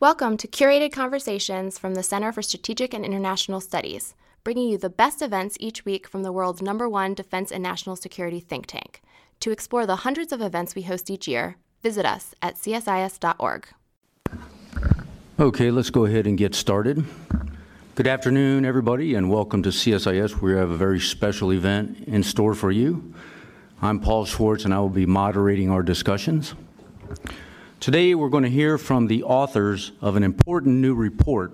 Welcome to curated conversations from the Center for Strategic and International Studies, bringing you the best events each week from the world's number one defense and national security think tank. To explore the hundreds of events we host each year, visit us at csis.org. Okay, let's go ahead and get started. Good afternoon, everybody, and welcome to CSIS. We have a very special event in store for you. I'm Paul Schwartz, and I will be moderating our discussions. Today, we're going to hear from the authors of an important new report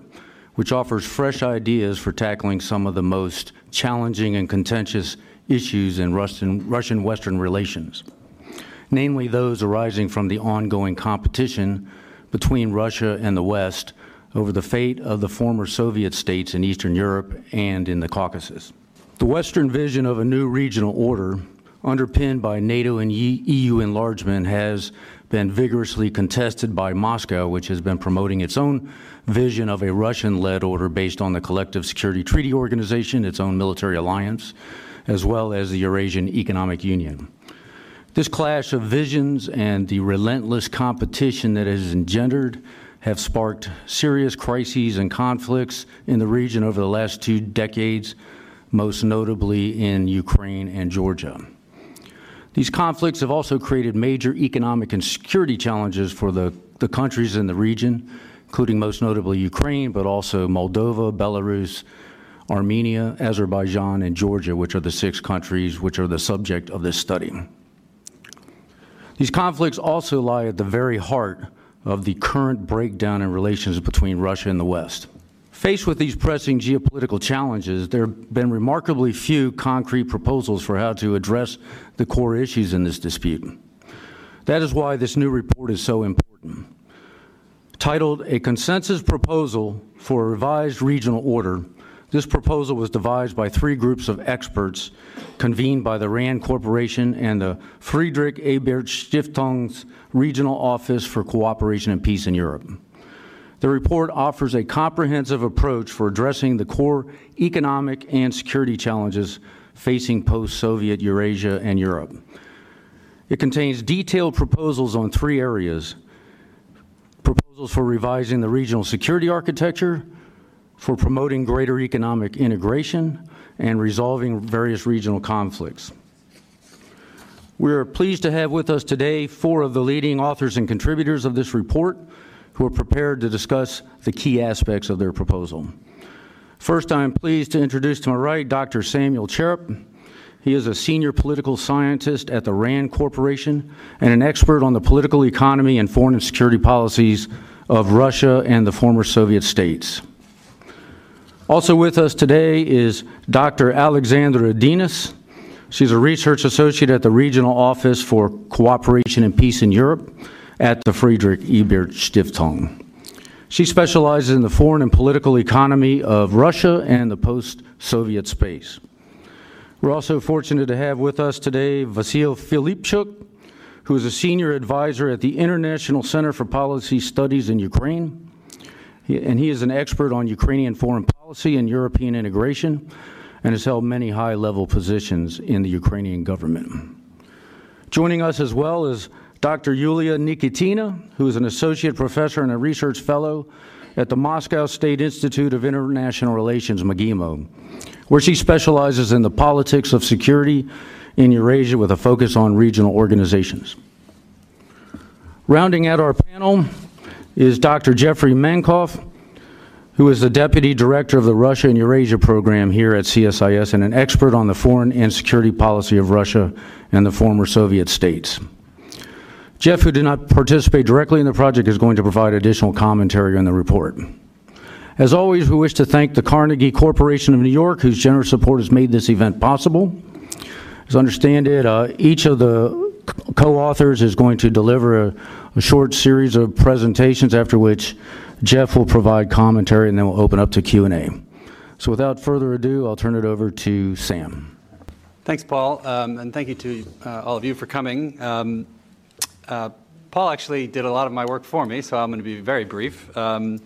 which offers fresh ideas for tackling some of the most challenging and contentious issues in Russian Western relations, namely those arising from the ongoing competition between Russia and the West over the fate of the former Soviet states in Eastern Europe and in the Caucasus. The Western vision of a new regional order, underpinned by NATO and EU enlargement, has been vigorously contested by Moscow, which has been promoting its own vision of a Russian led order based on the Collective Security Treaty Organization, its own military alliance, as well as the Eurasian Economic Union. This clash of visions and the relentless competition that has engendered have sparked serious crises and conflicts in the region over the last two decades, most notably in Ukraine and Georgia. These conflicts have also created major economic and security challenges for the, the countries in the region, including most notably Ukraine, but also Moldova, Belarus, Armenia, Azerbaijan, and Georgia, which are the six countries which are the subject of this study. These conflicts also lie at the very heart of the current breakdown in relations between Russia and the West. Faced with these pressing geopolitical challenges, there have been remarkably few concrete proposals for how to address the core issues in this dispute. That is why this new report is so important. Titled A Consensus Proposal for a Revised Regional Order, this proposal was devised by three groups of experts convened by the RAND Corporation and the Friedrich Ebert Stiftung's Regional Office for Cooperation and Peace in Europe. The report offers a comprehensive approach for addressing the core economic and security challenges facing post Soviet Eurasia and Europe. It contains detailed proposals on three areas proposals for revising the regional security architecture, for promoting greater economic integration and resolving various regional conflicts. We are pleased to have with us today four of the leading authors and contributors of this report who are prepared to discuss the key aspects of their proposal. First, I am pleased to introduce to my right Dr. Samuel Charap. He is a senior political scientist at the RAND Corporation and an expert on the political economy and foreign and security policies of Russia and the former Soviet states. Also with us today is Dr. Alexandra Dienes. She's a research associate at the Regional Office for Cooperation and Peace in Europe at the Friedrich Ebert Stiftung. She specializes in the foreign and political economy of Russia and the post Soviet space. We're also fortunate to have with us today Vasil Filipchuk, who is a senior advisor at the International Center for Policy Studies in Ukraine. And he is an expert on Ukrainian foreign policy and European integration and has held many high level positions in the Ukrainian government. Joining us as well is Dr. Yulia Nikitina, who is an associate professor and a research fellow at the Moscow State Institute of International Relations, MGIMO, where she specializes in the politics of security in Eurasia with a focus on regional organizations. Rounding out our panel is Dr. Jeffrey Mankoff, who is the Deputy Director of the Russia and Eurasia Program here at CSIS and an expert on the foreign and security policy of Russia and the former Soviet states. Jeff, who did not participate directly in the project, is going to provide additional commentary on the report. As always, we wish to thank the Carnegie Corporation of New York, whose generous support has made this event possible. As I understand it, uh, each of the co-authors is going to deliver a, a short series of presentations after which Jeff will provide commentary and then we'll open up to Q&A. So without further ado, I'll turn it over to Sam. Thanks, Paul, um, and thank you to uh, all of you for coming. Um, uh, Paul actually did a lot of my work for me, so I'm going to be very brief. Um,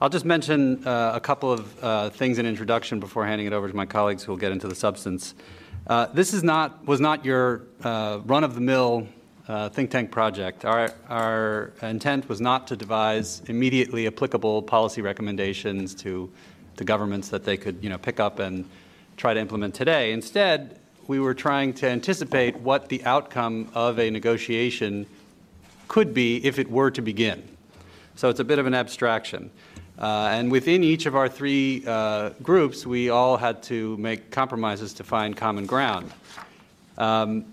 I'll just mention uh, a couple of uh, things in introduction before handing it over to my colleagues who will get into the substance. Uh, this is not, was not your uh, run-of-the-mill uh, think tank project. Our, our intent was not to devise immediately applicable policy recommendations to, to governments that they could you know, pick up and try to implement today. Instead, we were trying to anticipate what the outcome of a negotiation could be if it were to begin. So it's a bit of an abstraction. Uh, and within each of our three uh, groups, we all had to make compromises to find common ground. Um,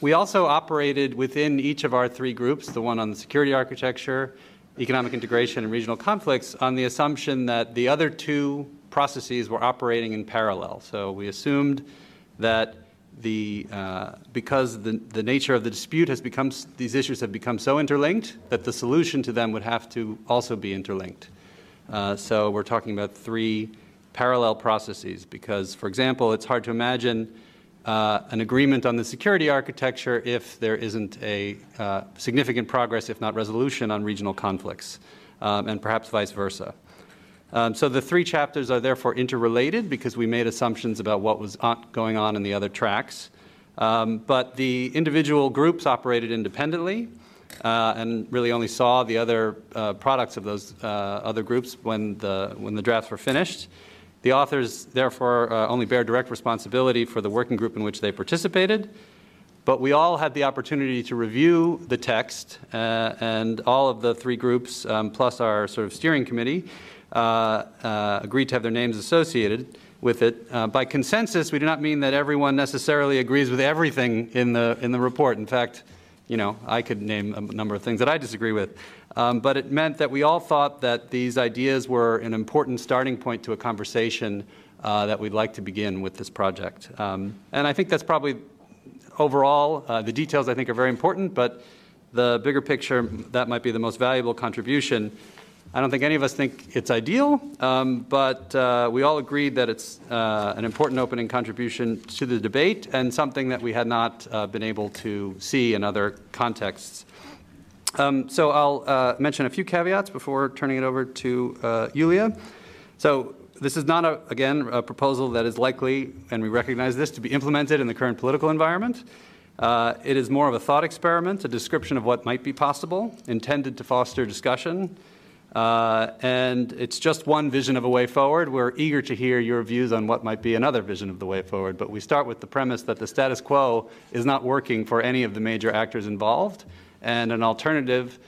we also operated within each of our three groups, the one on the security architecture, economic integration, and regional conflicts, on the assumption that the other two processes were operating in parallel. So we assumed that the, uh, because the, the nature of the dispute has become, these issues have become so interlinked that the solution to them would have to also be interlinked. Uh, so we're talking about three parallel processes because, for example, it's hard to imagine uh, an agreement on the security architecture if there isn't a uh, significant progress, if not resolution, on regional conflicts, um, and perhaps vice versa. Um, so the three chapters are therefore interrelated because we made assumptions about what was going on in the other tracks. Um, but the individual groups operated independently uh, and really only saw the other uh, products of those uh, other groups when the, when the drafts were finished. The authors, therefore, uh, only bear direct responsibility for the working group in which they participated. But we all had the opportunity to review the text, uh, and all of the three groups, um, plus our sort of steering committee, agreed to have their names associated with it. Uh, by consensus, we do not mean that everyone necessarily agrees with everything in the, in the report. In fact, you know, I could name a number of things that I disagree with. Um, but it meant that we all thought that these ideas were an important starting point to a conversation uh, that we'd like to begin with this project. Um, and I think that's probably overall, uh, the details I think are very important, but the bigger picture, that might be the most valuable contribution. I don't think any of us think it's ideal, um, but uh, we all agreed that it's uh, an important opening contribution to the debate and something that we had not uh, been able to see in other contexts. Um, so I'll uh, mention a few caveats before turning it over to uh, Yulia. So this is not, a, again, a proposal that is likely, and we recognize this, to be implemented in the current political environment. Uh, it is more of a thought experiment, a description of what might be possible, intended to foster discussion and it's just one vision of a way forward. We're eager to hear your views on what might be another vision of the way forward. But we start with the premise that the status quo is not working for any of the major actors involved, and an alternative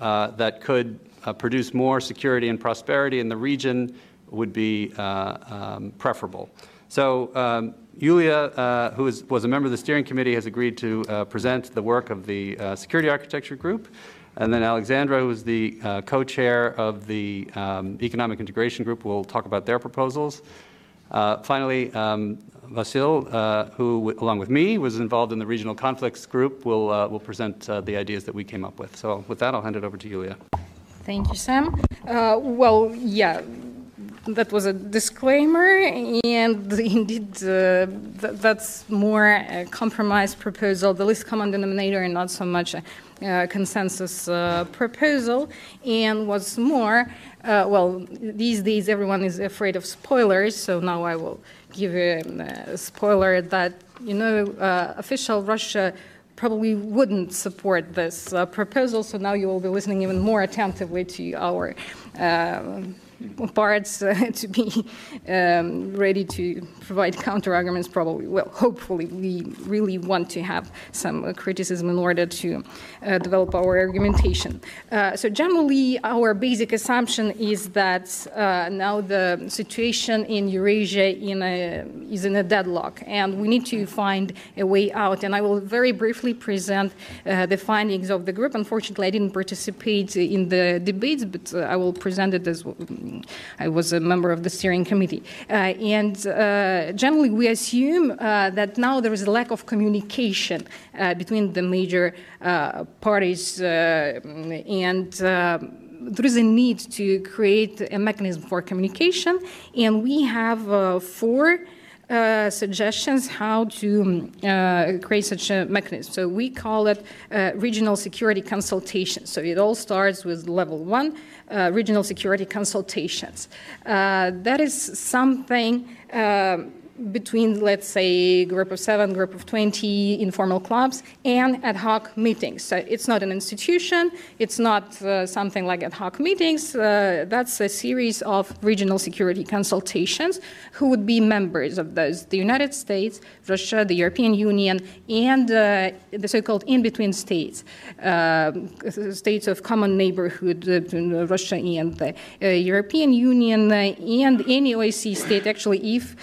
uh, that could uh, produce more security and prosperity in the region would be uh, um, preferable. So, um, Yulia, uh, who is, was a member of the steering committee, has agreed to uh, present the work of the Security Architecture Group. And then Alexandra, who is the uh, co-chair of the um, Economic Integration Group, will talk about their proposals. Uh, finally, um, Vasil, uh, who, along with me, was involved in the Regional Conflicts Group, will, uh, will present uh, the ideas that we came up with. So with that, I'll hand it over to Yulia. Thank you, Sam. Uh, well, yeah, that was a disclaimer, and indeed, uh, th- that's more a compromise proposal, the least common denominator, and not so much a uh, consensus uh, proposal. And what's more, uh, well, these days everyone is afraid of spoilers, so now I will give you a spoiler that, you know, uh, official Russia probably wouldn't support this uh, proposal, so now you will be listening even more attentively to our parts uh, to be um, ready to provide counter arguments. Probably, well, hopefully, we really want to have some uh, criticism in order to uh, develop our argumentation. Uh, so, generally, our basic assumption is that uh, now the situation in Eurasia in a, is in a deadlock, and we need to find a way out. And I will very briefly present uh, the findings of the group. Unfortunately, I didn't participate in the debates, but I will present it as I was a member of the steering committee. Uh, and uh, generally, we assume uh, that now there is a lack of communication between the major parties and there is a need to create a mechanism for communication, and we have uh, four uh, suggestions how to uh, create such a mechanism. So we call it regional security consultation. So it all starts with level one, uh, regional security consultations. Uh, that is something between, let's say, group of seven, group of 20 informal clubs, and ad hoc meetings. So it's not an institution, it's not uh, something like ad hoc meetings, uh, that's a series of regional security consultations who would be members of those the United States, Russia, the European Union, and uh, the so called in between states, uh, states of common neighborhood, uh, Russia and the uh, European Union, and any OSCE state, actually, if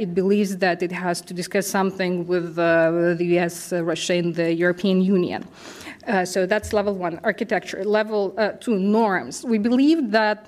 it believes that it has to discuss something with the US, Russia, and the European Union. Uh, so that's level one, architecture. Level uh, two, norms. We believe that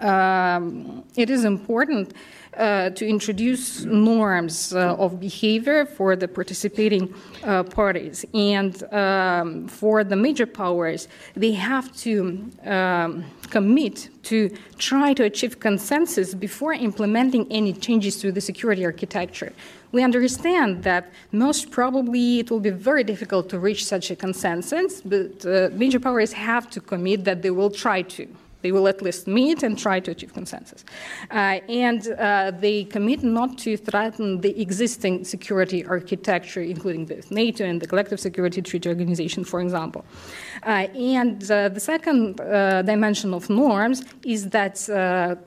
um, it is important uh, to introduce norms uh, of behavior for the participating uh, parties. And um, for the major powers, they have to um, commit to try to achieve consensus before implementing any changes to the security architecture. We understand that most probably it will be very difficult to reach such a consensus, but uh, major powers have to commit that they will try to. They will at least meet and try to achieve consensus. Uh, and uh, they commit not to threaten the existing security architecture, including both NATO and the Collective Security Treaty Organization, for example. Uh, and the second dimension of norms is that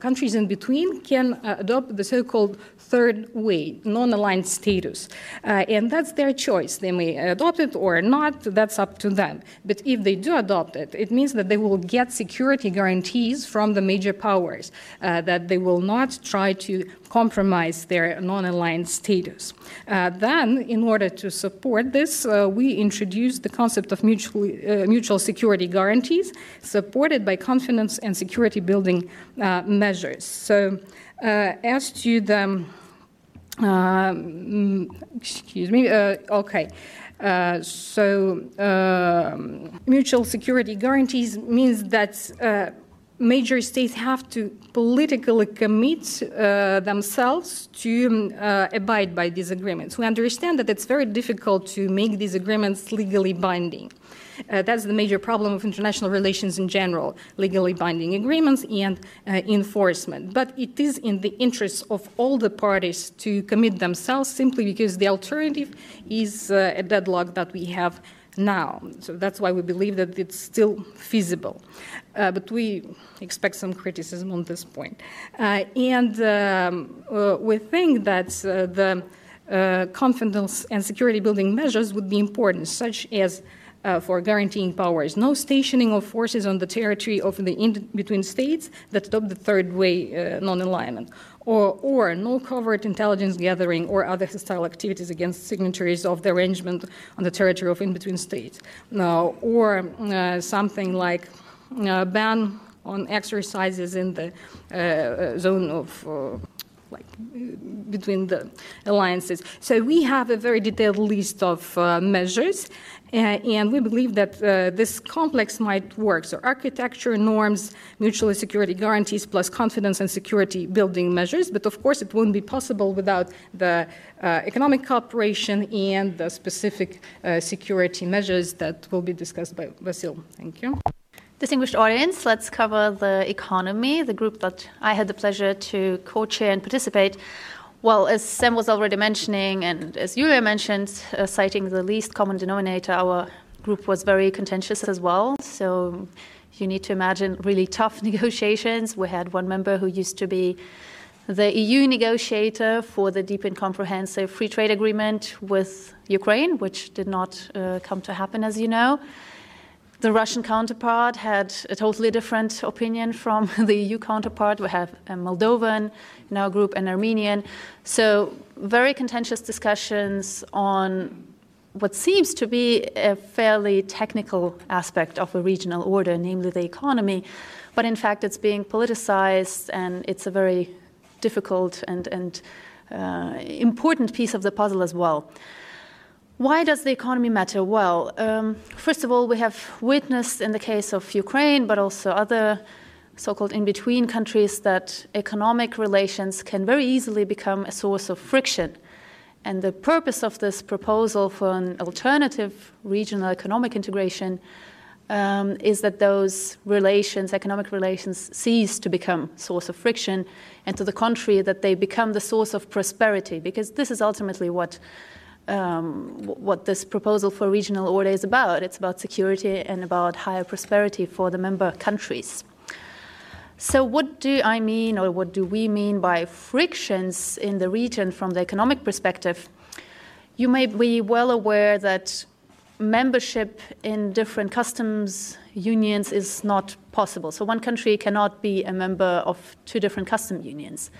countries in between can adopt the so called third way, non aligned status. and that's their choice. They may adopt it or not, that's up to them. But if they do adopt it, it means that they will get security guarantees guarantees from the major powers uh, that they will not try to compromise their non aligned status. Uh, then, in order to support this, uh, we introduced the concept of mutual, uh, mutual security guarantees supported by confidence and security building uh, measures. So, as to the um, excuse me, okay. Uh, so, uh, mutual security guarantees means that uh, major states have to politically commit uh, themselves to um, uh, abide by these agreements. We understand that it's very difficult to make these agreements legally binding. Uh, that's the major problem of international relations in general legally binding agreements and uh, enforcement. But it is in the interest of all the parties to commit themselves simply because the alternative is uh, a deadlock that we have now. So that's why we believe that it's still feasible. Uh, but we expect some criticism on this point. Uh, and um, uh, we think that uh, the uh, confidence and security building measures would be important, such as uh, for guaranteeing powers, no stationing of forces on the territory of the in between states that adopt the third way non alignment, or, or no covert intelligence gathering or other hostile activities against signatories of the arrangement on the territory of in between states, no, or uh, something like uh, ban on exercises in the uh, uh zone of uh, like between the alliances. So we have a very detailed list of uh, measures, and we believe that uh, this complex might work. So, architecture, norms, mutual security guarantees, plus confidence and security building measures. But of course, it won't be possible without the uh, economic cooperation and the specific uh, security measures that will be discussed by Vasil. Thank you. Distinguished audience, let's cover the economy, the group that I had the pleasure to co chair and participate. Well, as Sam was already mentioning, and as Julia mentioned, uh, citing the least common denominator, our group was very contentious as well. So you need to imagine really tough negotiations. We had one member who used to be the EU negotiator for the deep and comprehensive free trade agreement with Ukraine, which did not uh, come to happen, as you know. The Russian counterpart had a totally different opinion from the EU counterpart. We have a Moldovan in our group and Armenian. So, very contentious discussions on what seems to be a fairly technical aspect of a regional order, namely the economy. But in fact, it's being politicized, and it's a very difficult and, and uh, important piece of the puzzle as well. Why does the economy matter? Well, um, first of all, we have witnessed in the case of Ukraine, but also other so called in between countries, that economic relations can very easily become a source of friction. And the purpose of this proposal for an alternative regional economic integration um, is that those relations, economic relations, cease to become source of friction, and to the contrary, that they become the source of prosperity, because this is ultimately what um, what this proposal for regional order is about. It's about security and about higher prosperity for the member countries. So, what do I mean, or what do we mean by frictions in the region from the economic perspective? You may be well aware that membership in different customs unions is not possible. So one country cannot be a member of two different custom unions.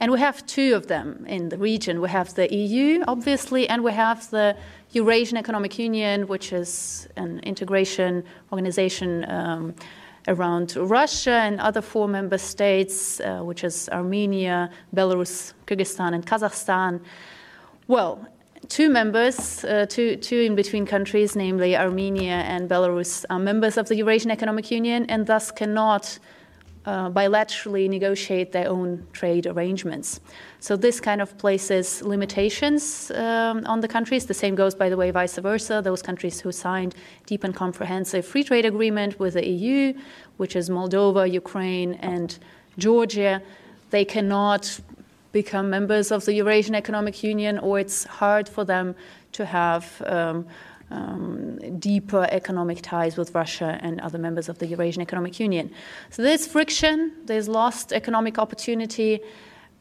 And we have two of them in the region. We have the EU, obviously, and we have the Eurasian Economic Union, which is an integration organization um, around Russia and other four member states, uh, which is Armenia, Belarus, Kyrgyzstan, and Kazakhstan. Well, two members, uh, two, two in between countries, namely Armenia and Belarus, are members of the Eurasian Economic Union and thus cannot uh, bilaterally negotiate their own trade arrangements. So this kind of places limitations um, on the countries. The same goes, by the way, vice versa. Those countries who signed deep and comprehensive free trade agreement with the EU, which is Moldova, Ukraine, and Georgia, they cannot become members of the Eurasian Economic Union, or it's hard for them to have um, um, deeper economic ties with Russia and other members of the Eurasian Economic Union. So there's friction, there's lost economic opportunity,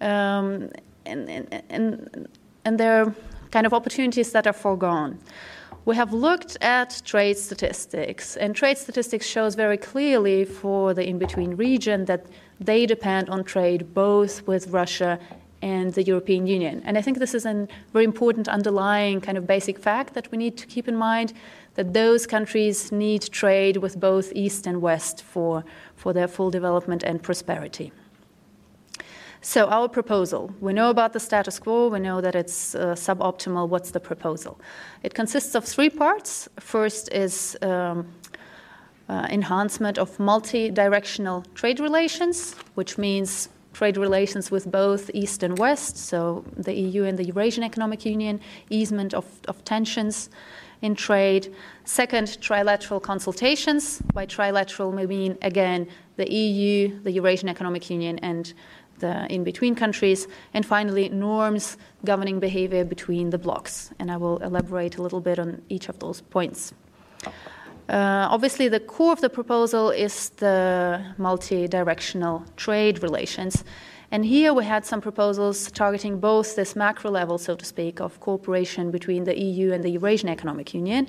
um, and, and, and, and there are kind of opportunities that are foregone. We have looked at trade statistics, and trade statistics shows very clearly for the in-between region that they depend on trade both with Russia and the European Union. And I think this is a very important underlying kind of basic fact that we need to keep in mind that those countries need trade with both East and West for, for their full development and prosperity. So, our proposal we know about the status quo, we know that it's uh, suboptimal. What's the proposal? It consists of three parts. First is um, uh, enhancement of multi directional trade relations, which means trade relations with both East and West, so the EU and the Eurasian Economic Union, easement of, of tensions in trade. Second, trilateral consultations. By trilateral, we mean, again, the EU, the Eurasian Economic Union, and the in between countries. And finally, norms governing behavior between the blocs. And I will elaborate a little bit on each of those points. Uh, obviously, the core of the proposal is the multi directional trade relations. And here we had some proposals targeting both this macro level, so to speak, of cooperation between the EU and the Eurasian Economic Union,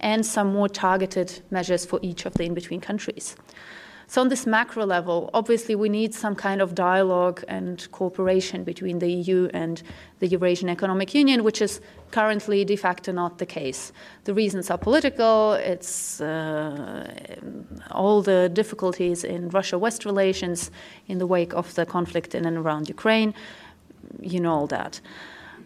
and some more targeted measures for each of the in between countries. So, on this macro level, obviously, we need some kind of dialogue and cooperation between the EU and the Eurasian Economic Union, which is currently de facto not the case. The reasons are political, it's uh, all the difficulties in Russia West relations in the wake of the conflict in and around Ukraine. You know all that.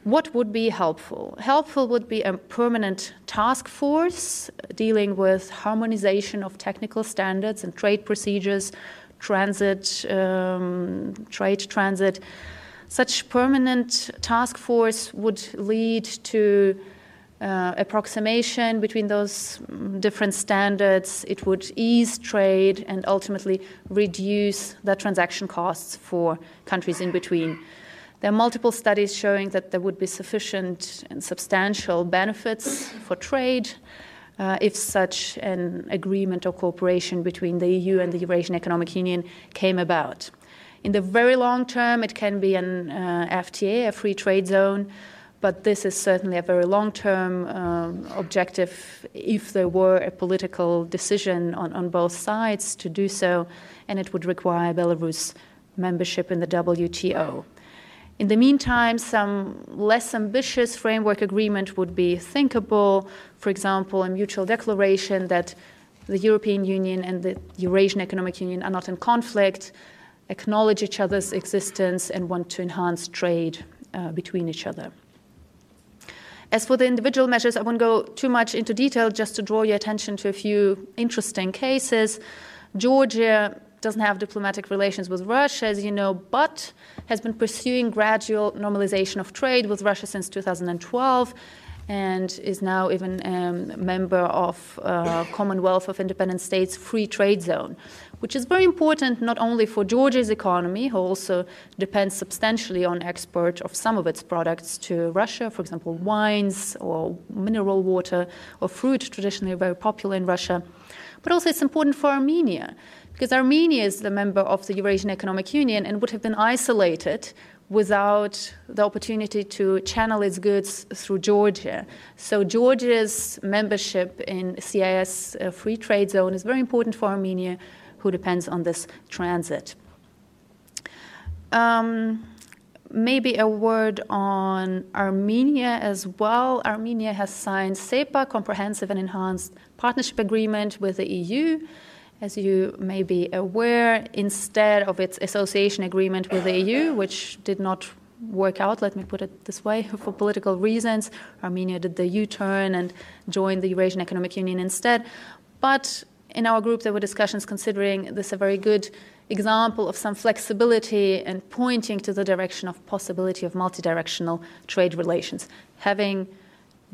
What would be helpful? Helpful would be a permanent task force dealing with harmonization of technical standards and trade procedures, transit, um, trade transit. Such permanent task force would lead to uh, approximation between those different standards. It would ease trade and ultimately reduce the transaction costs for countries in between. There are multiple studies showing that there would be sufficient and substantial benefits for trade uh, if such an agreement or cooperation between the EU and the Eurasian Economic Union came about. In the very long term, it can be an uh, FTA, a free trade zone, but this is certainly a very long term um, objective if there were a political decision on, on both sides to do so, and it would require Belarus membership in the WTO. In the meantime, some less ambitious framework agreement would be thinkable. For example, a mutual declaration that the European Union and the Eurasian Economic Union are not in conflict, acknowledge each other's existence, and want to enhance trade uh, between each other. As for the individual measures, I won't go too much into detail, just to draw your attention to a few interesting cases. Georgia doesn't have diplomatic relations with Russia, as you know, but has been pursuing gradual normalization of trade with Russia since 2012. and is now even a um, member of uh, Commonwealth of Independent States Free Trade Zone, which is very important not only for Georgia's economy, who also depends substantially on export of some of its products to Russia, for example, wines or mineral water or fruit, traditionally very popular in Russia, but also it's important for Armenia because Armenia is a member of the Eurasian Economic Union and would have been isolated without the opportunity to channel its goods through Georgia. So Georgia's membership in CIS uh, free trade zone is very important for Armenia, who depends on this transit. Um, maybe a word on Armenia as well. Armenia has signed CEPA, Comprehensive and Enhanced Partnership Agreement with the EU. As you may be aware, instead of its association agreement with the EU, which did not work out, let me put it this way, for political reasons, Armenia did the U turn and joined the Eurasian Economic Union instead. But in our group, there were discussions considering this a very good example of some flexibility and pointing to the direction of possibility of multidirectional trade relations. Having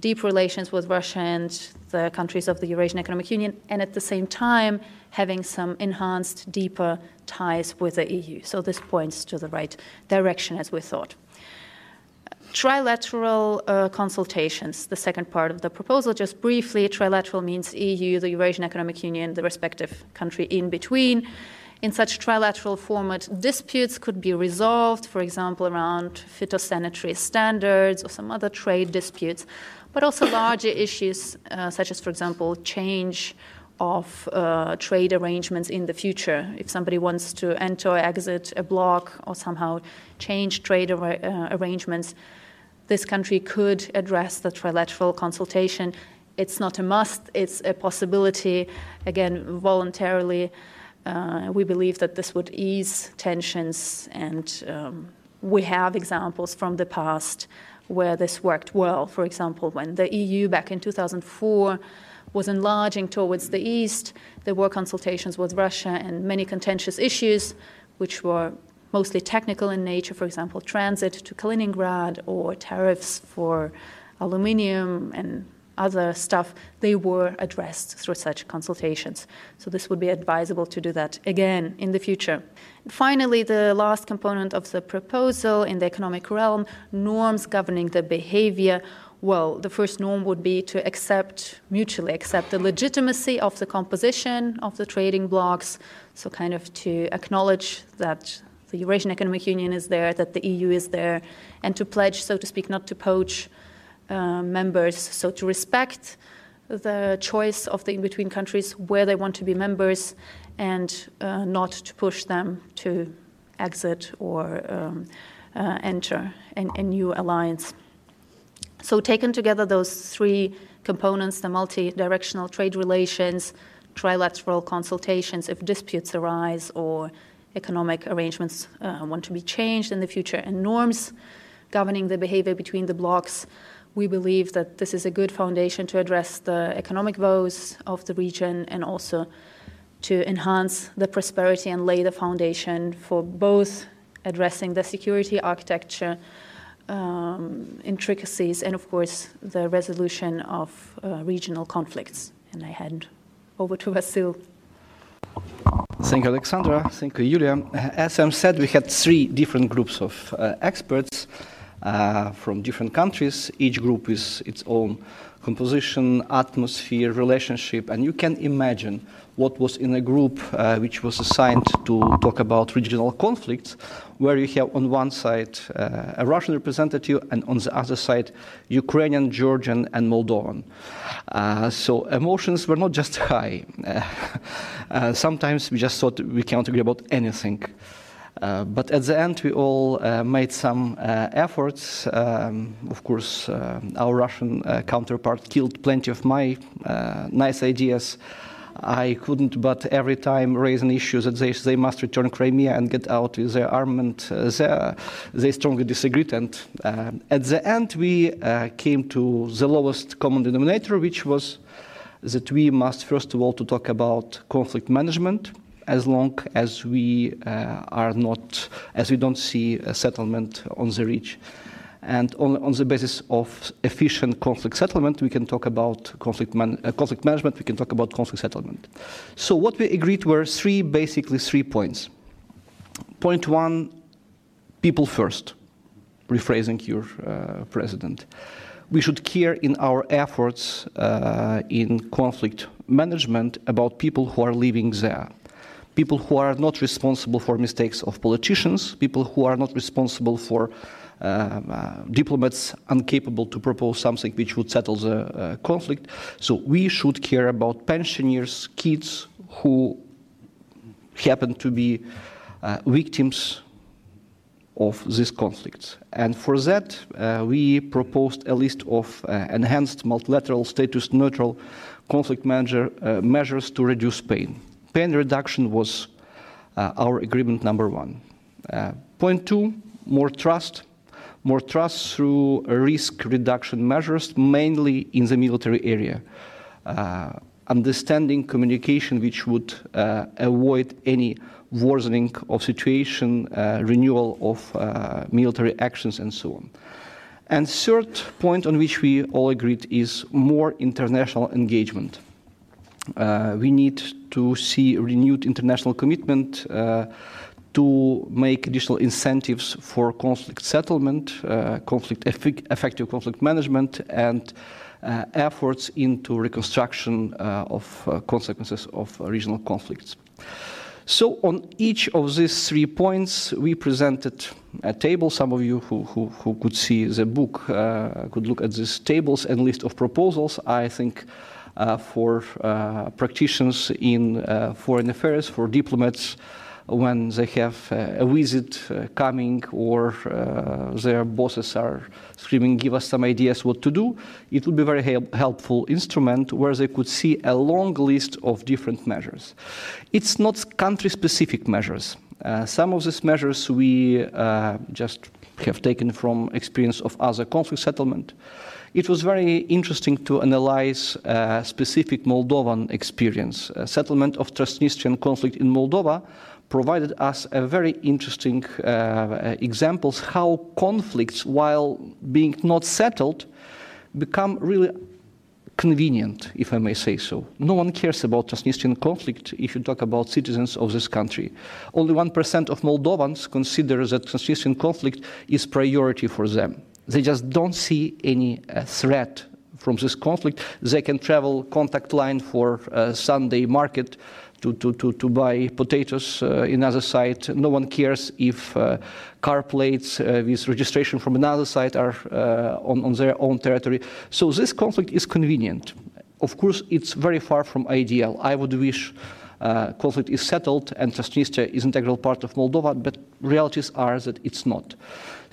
deep relations with Russia and the countries of the Eurasian Economic Union, and at the same time having some enhanced, deeper ties with the EU. So this points to the right direction, as we thought. Trilateral uh, consultations, the second part of the proposal. Just briefly, trilateral means EU, the Eurasian Economic Union, the respective country in between. In such trilateral format, disputes could be resolved, for example, around phytosanitary standards or some other trade disputes, but also larger issues, uh, such as, for example, change of uh, trade arrangements in the future. If somebody wants to enter or exit a bloc or somehow change trade ar- uh, arrangements, this country could address the trilateral consultation. It's not a must, it's a possibility, again, voluntarily. Uh, we believe that this would ease tensions, and um, we have examples from the past where this worked well. For example, when the EU back in 2004 was enlarging towards the east, there were consultations with Russia and many contentious issues, which were mostly technical in nature, for example, transit to Kaliningrad or tariffs for aluminium and other stuff, they were addressed through such consultations. So this would be advisable to do that again in the future. Finally, the last component of the proposal in the economic realm norms governing the behavior. Well, the first norm would be to accept, mutually accept the legitimacy of the composition of the trading blocs. So, kind of to acknowledge that the Eurasian Economic Union is there, that the EU is there, and to pledge, so to speak, not to poach uh, members. So, to respect the choice of the in between countries where they want to be members and uh, not to push them to exit or um, uh, enter a new alliance. So, taken together, those three components the multi directional trade relations, trilateral consultations if disputes arise or economic arrangements uh, want to be changed in the future, and norms governing the behavior between the blocs. We believe that this is a good foundation to address the economic woes of the region and also to enhance the prosperity and lay the foundation for both addressing the security architecture um, intricacies and, of course, the resolution of uh, regional conflicts. And I hand over to Vasil. Thank you, Alexandra. Thank you, Julia. As I said, we had three different groups of uh, experts from different countries. Each group is its own composition, atmosphere, relationship, and you can imagine what was in a group uh, which was assigned to talk about regional conflicts, where you have on one side uh, a Russian representative and on the other side Ukrainian, Georgian, and Moldovan. Uh, so emotions were not just high. Uh, sometimes we just thought we cannot agree about anything. Uh, but at the end, we all uh, made some uh, efforts. Um, of course, uh, our Russian uh, counterpart killed plenty of my nice ideas. I couldn't but every time raise an issue that they, they must return Crimea and get out with their armament. they, they strongly disagreed, and at the end, we came to the lowest common denominator, which was that we must first of all to talk about conflict management as long as we uh, are not, as we don't see a settlement on the ridge. And on, on the basis of efficient conflict settlement, we can talk about conflict, man, uh, conflict management, we can talk about conflict settlement. So what we agreed were three, basically three points. Point one, people first, rephrasing your uh, president. We should care in our efforts uh, in conflict management about people who are living there people who are not responsible for mistakes of politicians, people who are not responsible for uh, uh, diplomats incapable to propose something which would settle the uh, conflict. So we should care about pensioners, kids who happen to be uh, victims of these conflicts. And for that, uh, we proposed a list of uh, enhanced multilateral status neutral conflict manager, measures to reduce pain. Pain reduction was uh, our agreement number one. Uh, point two, more trust. More trust through risk reduction measures, mainly in the military area. Uh, understanding communication which would uh, avoid any worsening of situation, uh, renewal of uh, military actions, and so on. And third point on which we all agreed is more international engagement. We need to see renewed international commitment uh, to make additional incentives for conflict settlement, uh, conflict effective conflict management, and uh, efforts into reconstruction uh, of uh, consequences of regional conflicts. So, on each of these three points, we presented a table. Some of you who, who, who could see the book could look at these tables and list of proposals. I think uh, for uh, practitioners in uh, foreign affairs, for diplomats when they have a visit coming or their bosses are screaming, give us some ideas what to do, it would be a very help helpful instrument where they could see a long list of different measures. It's not country-specific measures. Uh, some of these measures we uh, just have taken from experience of other conflict settlement. It was very interesting to analyze a specific Moldovan experience. A settlement of Transnistrian conflict in Moldova provided us a very interesting uh, examples how conflicts, while being not settled, become really convenient, if I may say so. No one cares about Transnistrian conflict if you talk about citizens of this country. Only 1% of Moldovans consider that Transnistrian conflict is priority for them. They just don't see any uh, threat from this conflict. They can travel contact line for uh, Sunday market to, to, to, to buy potatoes uh, in another site. No one cares if uh, car plates uh, with registration from another site are uh, on, on their own territory. So this conflict is convenient. Of course, it's very far from ideal. I would wish conflict is settled and Transnistria is integral part of Moldova, but realities are that it's not.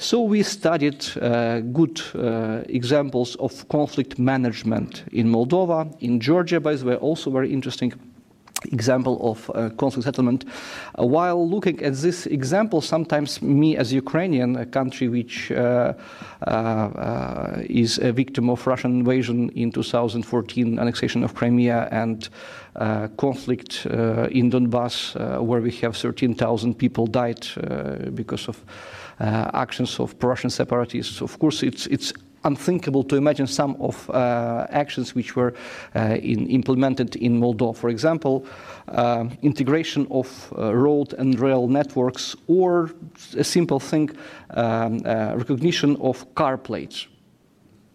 So we studied uh, good uh, examples of conflict management in Moldova, in Georgia, by the way, also very interesting example of uh, conflict settlement. Uh, while looking at this example, sometimes me as Ukrainian, a country which uh, uh is a victim of Russian invasion in 2014, annexation of Crimea, and conflict in Donbass, where we have 13,000 people died because of actions of Russian separatists. Of course, it's, it's unthinkable to imagine some of uh, actions which were uh, in, implemented in Moldova. For example, uh, integration of uh, road and rail networks, or a simple thing, um, uh, recognition of car plates.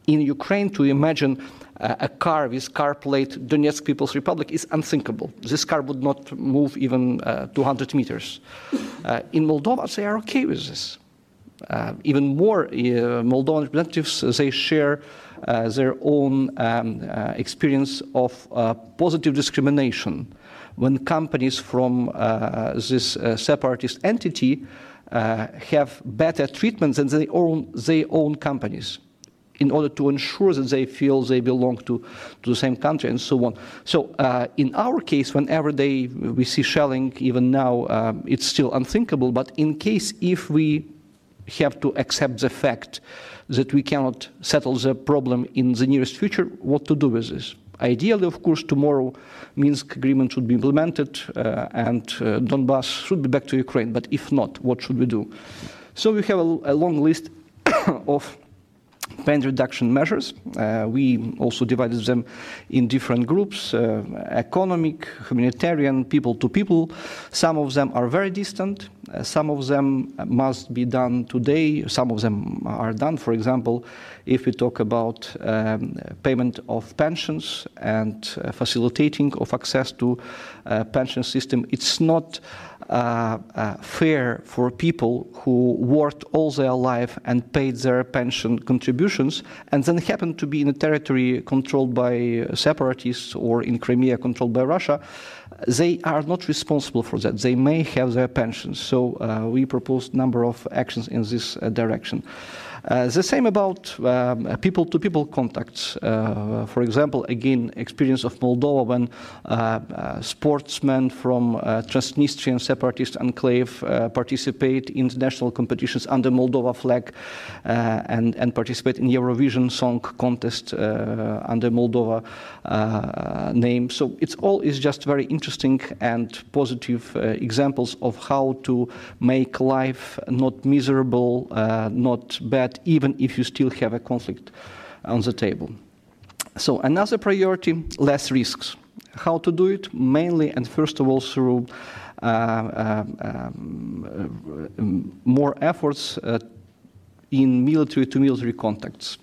In Ukraine, to imagine a car with car plate Donetsk People's Republic is unthinkable. This car would not move even 200 meters. in Moldova, they are okay with this. Uh, even more uh, Moldovan representatives, they share uh, their own um, experience of positive discrimination when companies from this separatist entity have better treatment than their own, their own companies in order to ensure that they feel they belong to, to the same country and so on. So, uh, in our case, whenever they, we see shelling, even now, um, it's still unthinkable. But in case if we have to accept the fact that we cannot settle the problem in the nearest future, what to do with this? Ideally, of course, tomorrow Minsk agreement should be implemented uh, and uh, Donbass should be back to Ukraine. But if not, what should we do? So we have a, a long list of pain reduction measures. Uh, we also divided them in different groups uh, economic, humanitarian, people to people. Some of them are very distant, uh, some of them must be done today, some of them are done. For example, if we talk about um, payment of pensions and uh, facilitating of access to uh, pension system, it's not uh, uh, fair for people who worked all their life and paid their pension contributions and then happen to be in a territory controlled by separatists or in Crimea controlled by Russia. They are not responsible for that. They may have their pensions. So uh, we proposed a number of actions in this uh, direction. Uh, the same about um, uh, people-to-people contacts. Uh, for example, again, experience of Moldova when uh, uh sportsmen from uh, Transnistrian separatist enclave participate in international competitions under Moldova flag and, and participate in Eurovision song contest under Moldova name. So it's all is just very interesting and positive examples of how to make life not miserable, not bad even if you still have a conflict on the table. So another priority, less risks. How to do it? Mainly and first of all through uh, uh, um, uh, more efforts uh, in military to military contacts.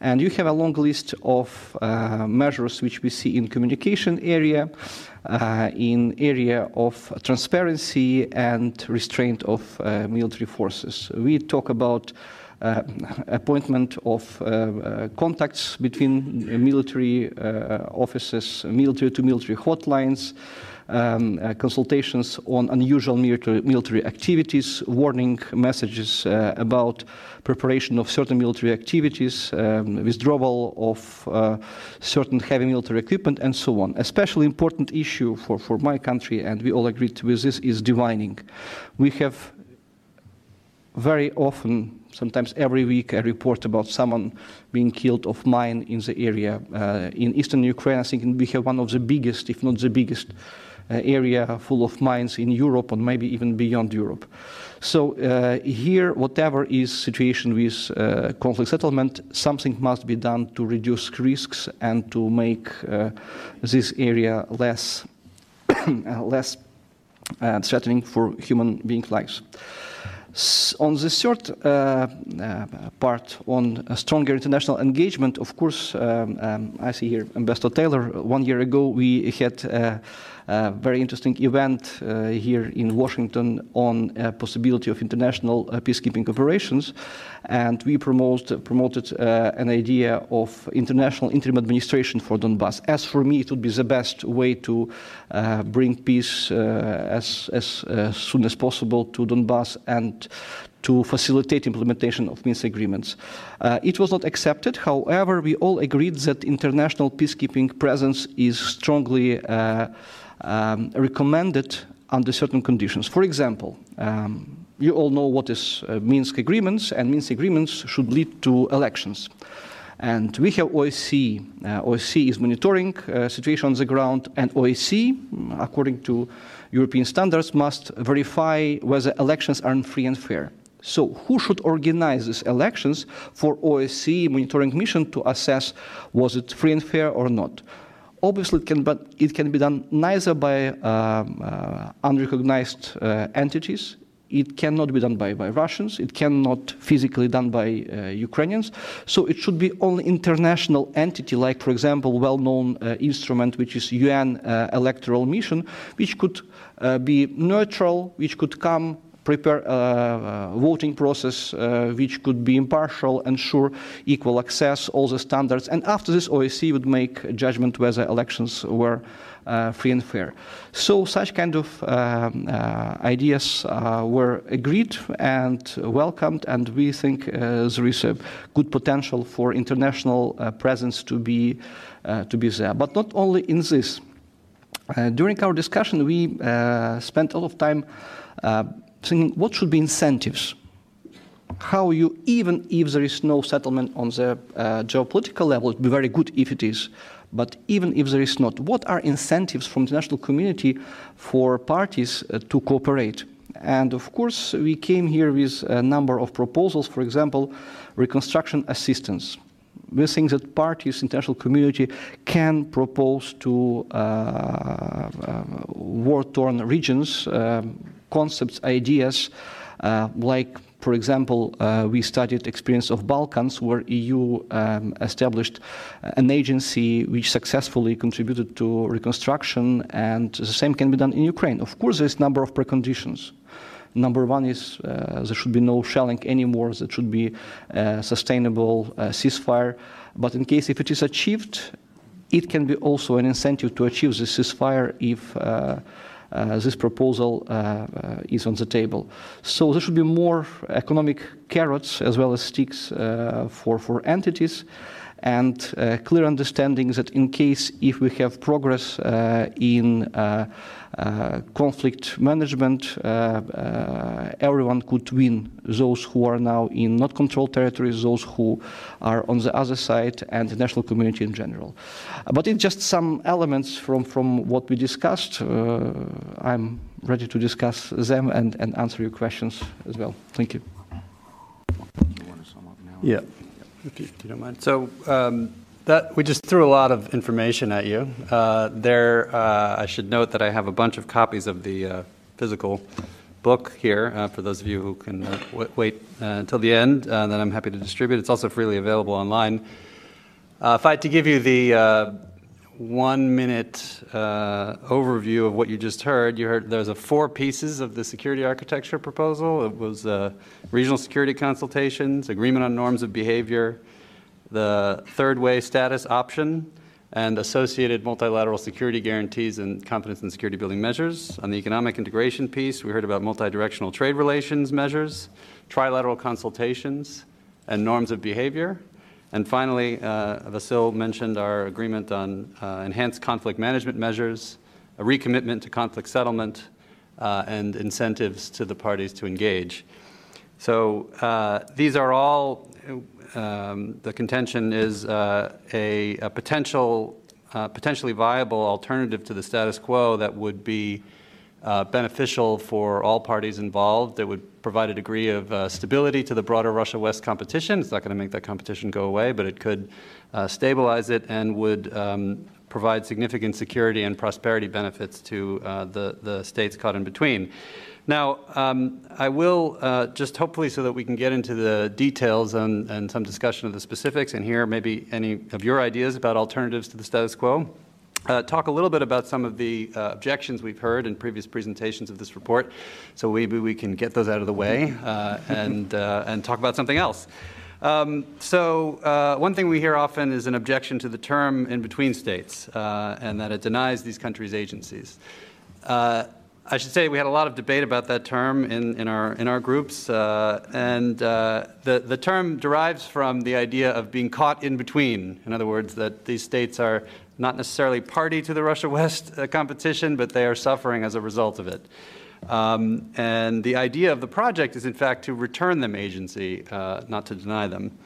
And you have a long list of uh, measures which we see in communication area, uh, in area of transparency and restraint of military forces. We talk about uh, appointment of uh, uh, contacts between military offices, military to military hotlines, um, uh, consultations on unusual military, military activities, warning messages uh, about preparation of certain military activities, um, withdrawal of uh, certain heavy military equipment, and so on. Especially important issue for, for my country, and we all agreed with this, is demining. We have very often sometimes every week, a report about someone being killed of mine in the area. Uh, in eastern Ukraine, I think we have one of the biggest, if not the biggest, uh, area full of mines in Europe and maybe even beyond Europe. So uh, here, whatever is situation with uh, conflict settlement, something must be done to reduce risks and to make uh, this area less, less uh, threatening for human being lives. On the third uh, uh, part, on stronger international engagement, of course, um, um, I see here Ambassador Taylor. One year ago, we had uh, very interesting event uh, here in Washington on a possibility of international uh, peacekeeping operations, and we promoted, promoted uh, an idea of international interim administration for Donbass. As for me, it would be the best way to uh, bring peace uh, as, as soon as possible to Donbass and to facilitate implementation of Minsk agreements. Uh, it was not accepted. However, we all agreed that international peacekeeping presence is strongly uh, um, recommended under certain conditions. For example, um, you all know what is uh, Minsk agreements, and Minsk agreements should lead to elections. And we have OSCE. Uh, OSCE is monitoring uh, situation on the ground, and OSCE, according to European standards, must verify whether elections are free and fair. So, who should organize these elections for OSCE monitoring mission to assess was it free and fair or not? Obviously it can, but it can be done neither by um, unrecognized uh, entities, it cannot be done by, by Russians, it cannot physically done by uh, Ukrainians, so it should be only international entity, like for example, well-known instrument which is UN electoral mission, which could be neutral, which could come prepare a, voting process uh, which could be impartial, ensure equal access, all the standards. And after this, OSCE would make a judgment whether elections were uh, free and fair. So such kind of um, uh, ideas uh, were agreed and welcomed, and we think uh, there is a good potential for international uh, presence to be to be there. But not only in this. during our discussion, we spent a lot of time thinking what should be incentives? How you, even if there is no settlement on the uh, geopolitical level, it would be very good if it is, but even if there is not, what are incentives from the international community for parties uh, to cooperate? And of course, we came here with a number of proposals, for example, reconstruction assistance. We think that parties, international community can propose to uh, uh, war-torn regions um, concepts, ideas, uh, like for example, uh, we studied experience of Balkans, where EU um, established an agency which successfully contributed to reconstruction, and the same can be done in Ukraine. Of course, there's a number of preconditions. Number one is uh, there should be no shelling anymore. There should be a sustainable uh, ceasefire. But in case if it is achieved, it can be also an incentive to achieve the ceasefire if uh, uh, this proposal uh, uh, is on the table. So there should be more economic carrots as well as sticks for, for entities and uh, clear understanding that in case if we have progress uh, in uh, conflict management, everyone could win. Those who are now in not controlled territories, those who are on the other side, and the national community in general. but it's just some elements from, from what we discussed. I'm ready to discuss them and, and answer your questions as well. Thank you. Yeah if you, you don't mind. So um, that we just threw a lot of information at you. Uh, there, uh, I should note that I have a bunch of copies of the uh, physical book here uh, for those of you who can uh, w- wait uh, until the end. and then I'm happy to distribute. It's also freely available online. if I had to give you the one minute uh, overview of what you just heard. You heard there's a four pieces of the security architecture proposal. It was uh, regional security consultations, agreement on norms of behavior, the third way status option, and associated multilateral security guarantees and confidence and security building measures. On the economic integration piece, we heard about multidirectional trade relations measures, trilateral consultations, and norms of behavior. And finally, uh, Vasil mentioned our agreement on uh, enhanced conflict management measures, a recommitment to conflict settlement, uh, and incentives to the parties to engage. So these are all, um, the contention is a, a, potential, potentially viable alternative to the status quo that would be uh, beneficial for all parties involved. It would provide a degree of uh, stability to the broader Russia West competition. It's not going to make that competition go away, but it could uh, stabilize it and would um, provide significant security and prosperity benefits to uh, the, the states caught in between. Now, um, I will uh, just hopefully so that we can get into the details and, and some discussion of the specifics and hear maybe any of your ideas about alternatives to the status quo uh, talk a little bit about some of the uh, objections we've heard in previous presentations of this report, so maybe we can get those out of the way uh, and, uh, and talk about something else. Um, so, uh, one thing we hear often is an objection to the term in between states, uh, and that it denies these countries agencies. I should say we had a lot of debate about that term in, in, our, in our groups, and the, the term derives from the idea of being caught in between. In other words, that these states are not necessarily party to the Russia West uh, competition, but they are suffering as a result of it. Um, and the idea of the project is, in fact, to return them agency, uh, not to deny them.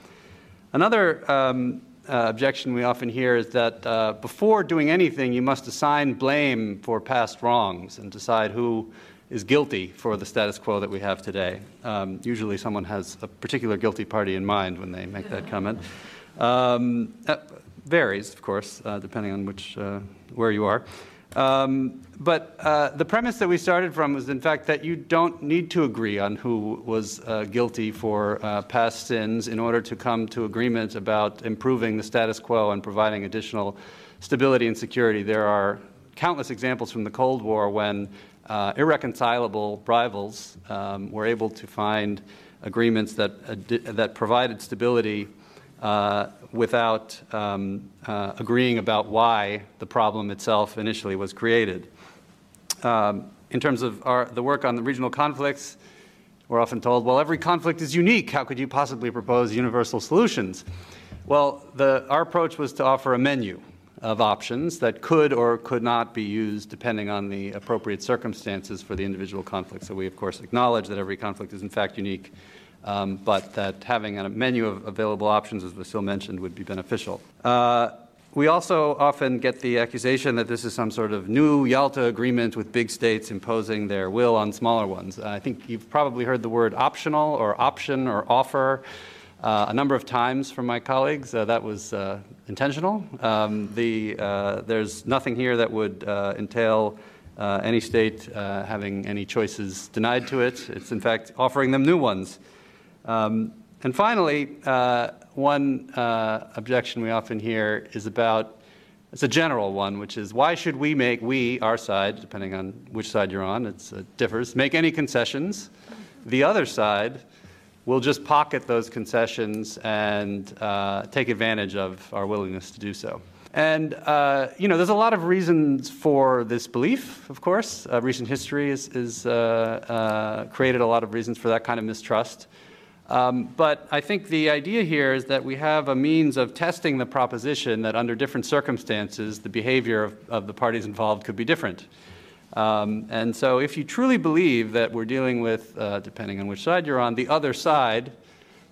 Another um, uh, objection we often hear is that uh, before doing anything, you must assign blame for past wrongs and decide who is guilty for the status quo that we have today. Um, usually, someone has a particular guilty party in mind when they make that comment. Um, uh, varies, of course, uh, depending on which, uh, where you are. Um, but uh, the premise that we started from was, in fact, that you don't need to agree on who was uh, guilty for uh, past sins in order to come to agreement about improving the status quo and providing additional stability and security. There are countless examples from the Cold War when uh, irreconcilable rivals um, were able to find agreements that, that provided stability uh, without um, uh, agreeing about why the problem itself initially was created. Um, in terms of our, the work on the regional conflicts, we're often told, well, every conflict is unique. How could you possibly propose universal solutions? Well, the, our approach was to offer a menu of options that could or could not be used depending on the appropriate circumstances for the individual conflict. So we, of course, acknowledge that every conflict is in fact unique um, but that having a menu of available options, as Vasil mentioned, would be beneficial. Uh, we also often get the accusation that this is some sort of new Yalta agreement with big states imposing their will on smaller ones. I think you've probably heard the word optional or option or offer uh, a number of times from my colleagues. Uh, that was uh, intentional. Um, the, uh, there's nothing here that would uh, entail uh, any state having any choices denied to it. It's, in fact, offering them new ones. Um, and finally, one objection we often hear is about it's a general one, which is why should we make, we, our side, depending on which side you're on, it differs, make any concessions? The other side we'll just pocket those concessions and uh, take advantage of our willingness to do so. And, uh, you know, there's a lot of reasons for this belief, of course. Uh, recent history has uh, uh, created a lot of reasons for that kind of mistrust. Um, but I think the idea here is that we have a means of testing the proposition that under different circumstances, the behavior of, of the parties involved could be different. Um, and so, if you truly believe that we're dealing with, uh, depending on which side you're on, the other side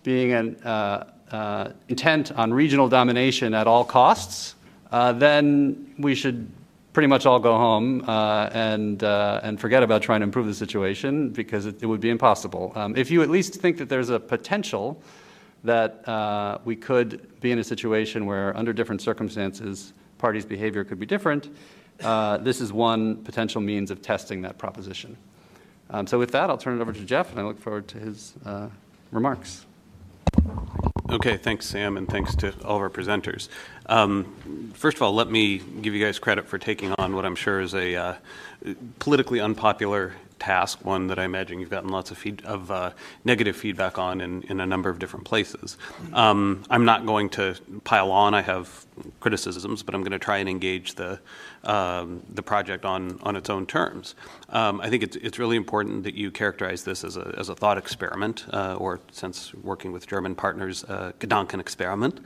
being an uh, uh, intent on regional domination at all costs, uh, then we should pretty much all go home uh, and, uh, and forget about trying to improve the situation because it, it would be impossible. Um, if you at least think that there's a potential that we could be in a situation where, under different circumstances, parties' behavior could be different, uh, this is one potential means of testing that proposition. Um, so, with that, I'll turn it over to Jeff, and I look forward to his uh, remarks. Okay, thanks, Sam, and thanks to all of our presenters. Um, first of all, let me give you guys credit for taking on what I'm sure is a uh, politically unpopular task, one that I imagine you've gotten lots of, feed, of uh, negative feedback on in, in, a number of different places. Um, I'm not going to pile on. I have criticisms, but I'm going to try and engage the um, the project on on its own terms. Um, I think it's it's really important that you characterize this as a as a thought experiment, uh, or since working with German partners, uh, Gedanken experiment.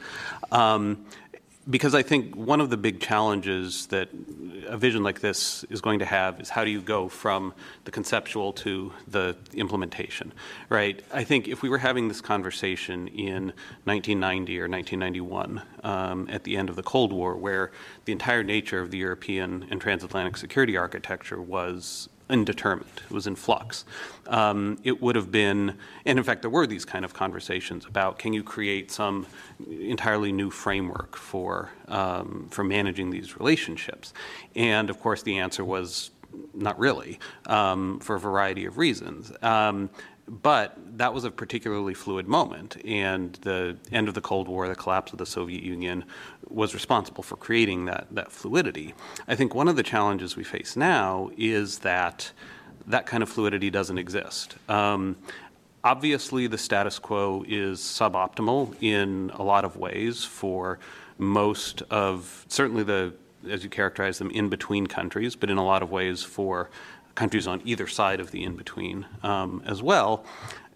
Because I think one of the big challenges that a vision like this is going to have is how do you go from the conceptual to the implementation, right? I think if we were having this conversation in 1990 or 1991 um, at the end of the Cold War, where the entire nature of the European and transatlantic security architecture was indeterminate, it was in flux. Um, it would have been, and in fact, there were these kind of conversations about can you create some entirely new framework for, um, for managing these relationships? And of course, the answer was not really, um, for a variety of reasons. Um, but that was a particularly fluid moment, and the end of the Cold War, the collapse of the Soviet Union, was responsible for creating that, that fluidity. I think one of the challenges we face now is that that kind of fluidity doesn't exist. Um, obviously, the status quo is suboptimal in a lot of ways for most of, certainly the, as you characterize them, in between countries, but in a lot of ways for countries on either side of the in between um, as well.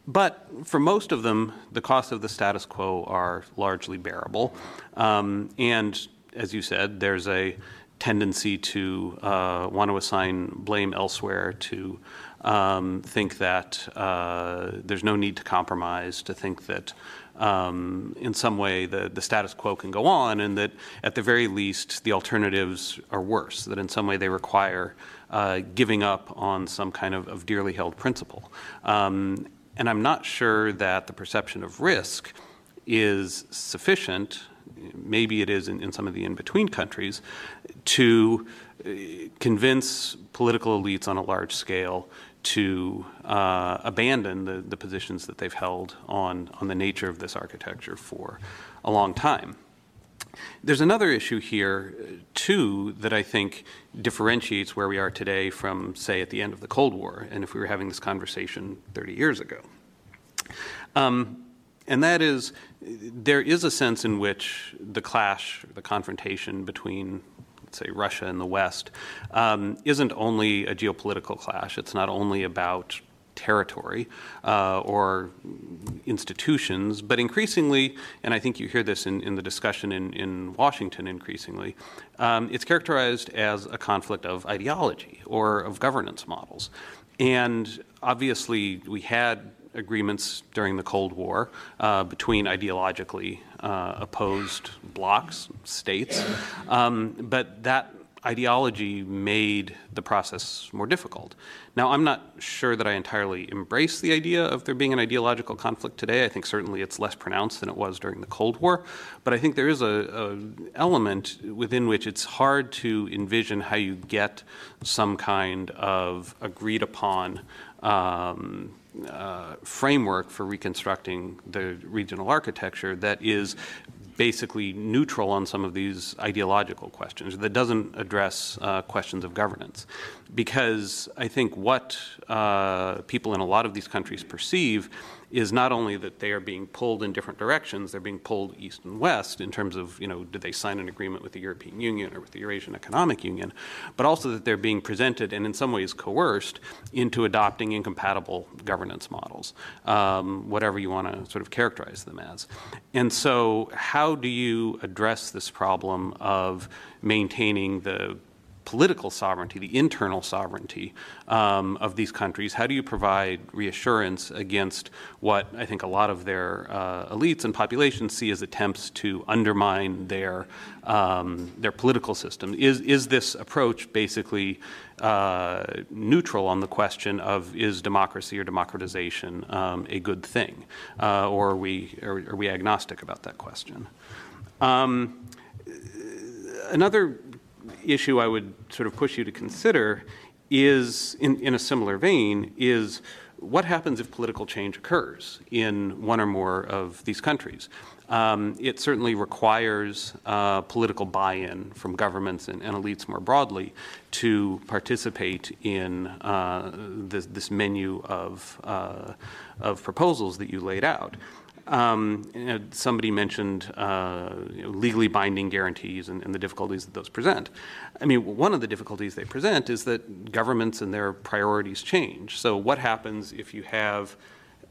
But for most of them, the costs of the status quo are largely bearable. Um, and as you said, there's a tendency to uh, want to assign blame elsewhere, to um, think that uh, there's no need to compromise, to think that um, in some way the, the status quo can go on, and that at the very least the alternatives are worse, that in some way they require uh, giving up on some kind of, of dearly held principle. Um, and I'm not sure that the perception of risk is sufficient, maybe it is in, in some of the in between countries, to uh, convince political elites on a large scale to uh, abandon the, the positions that they've held on, on the nature of this architecture for a long time. There's another issue here, too, that I think differentiates where we are today from, say, at the end of the Cold War, and if we were having this conversation 30 years ago. Um, and that is, there is a sense in which the clash, the confrontation between say Russia and the West, um, isn't only a geopolitical clash. It's not only about territory uh, or institutions, but increasingly, and I think you hear this in, in the discussion in, in Washington increasingly, um, it's characterized as a conflict of ideology or of governance models. And obviously, we had agreements during the Cold War uh, between ideologically uh, opposed blocs, states, um, but that ideology made the process more difficult. Now, I'm not sure that I entirely embrace the idea of there being an ideological conflict today. I think certainly it's less pronounced than it was during the Cold War, but I think there is a, element within which it's hard to envision how you get some kind of agreed upon um, uh, framework for reconstructing the regional architecture that is basically neutral on some of these ideological questions, that doesn't address uh, questions of governance. Because I think what uh, people in a lot of these countries perceive is not only that they are being pulled in different directions, they're being pulled east and west in terms of, you know, do they sign an agreement with the European Union or with the Eurasian Economic Union, but also that they're being presented and in some ways coerced into adopting incompatible governance models, um, whatever you want to sort of characterize them as. And so, how do you address this problem of maintaining the political sovereignty, the internal sovereignty um, of these countries? How do you provide reassurance against what I think a lot of their uh, elites and populations see as attempts to undermine their um, their political system? Is is this approach basically uh, neutral on the question of is democracy or democratization um, a good thing, uh, or are we are, are, we agnostic about that question? Um, another issue I would sort of push you to consider is, in, in a similar vein, is what happens if political change occurs in one or more of these countries? Um, it certainly requires uh, political buy in from governments and, and, elites more broadly to participate in uh, this, this, menu of, uh, of proposals that you laid out. Um, you know, somebody mentioned uh, you know, legally binding guarantees and, and, the difficulties that those present. I mean, one of the difficulties they present is that governments and their priorities change. So, what happens if you have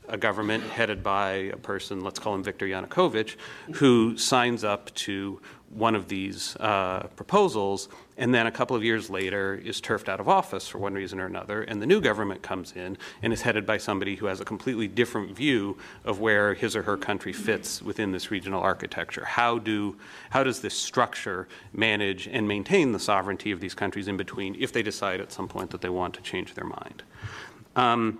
a government headed by a person, let's call him Viktor Yanukovych, who signs up to one of these uh, proposals and then a couple of years later is turfed out of office for one reason or another, and the new government comes in and is headed by somebody who has a completely different view of where his or her country fits within this regional architecture. How do how does this structure manage and maintain the sovereignty of these countries in between if they decide at some point that they want to change their mind? Um,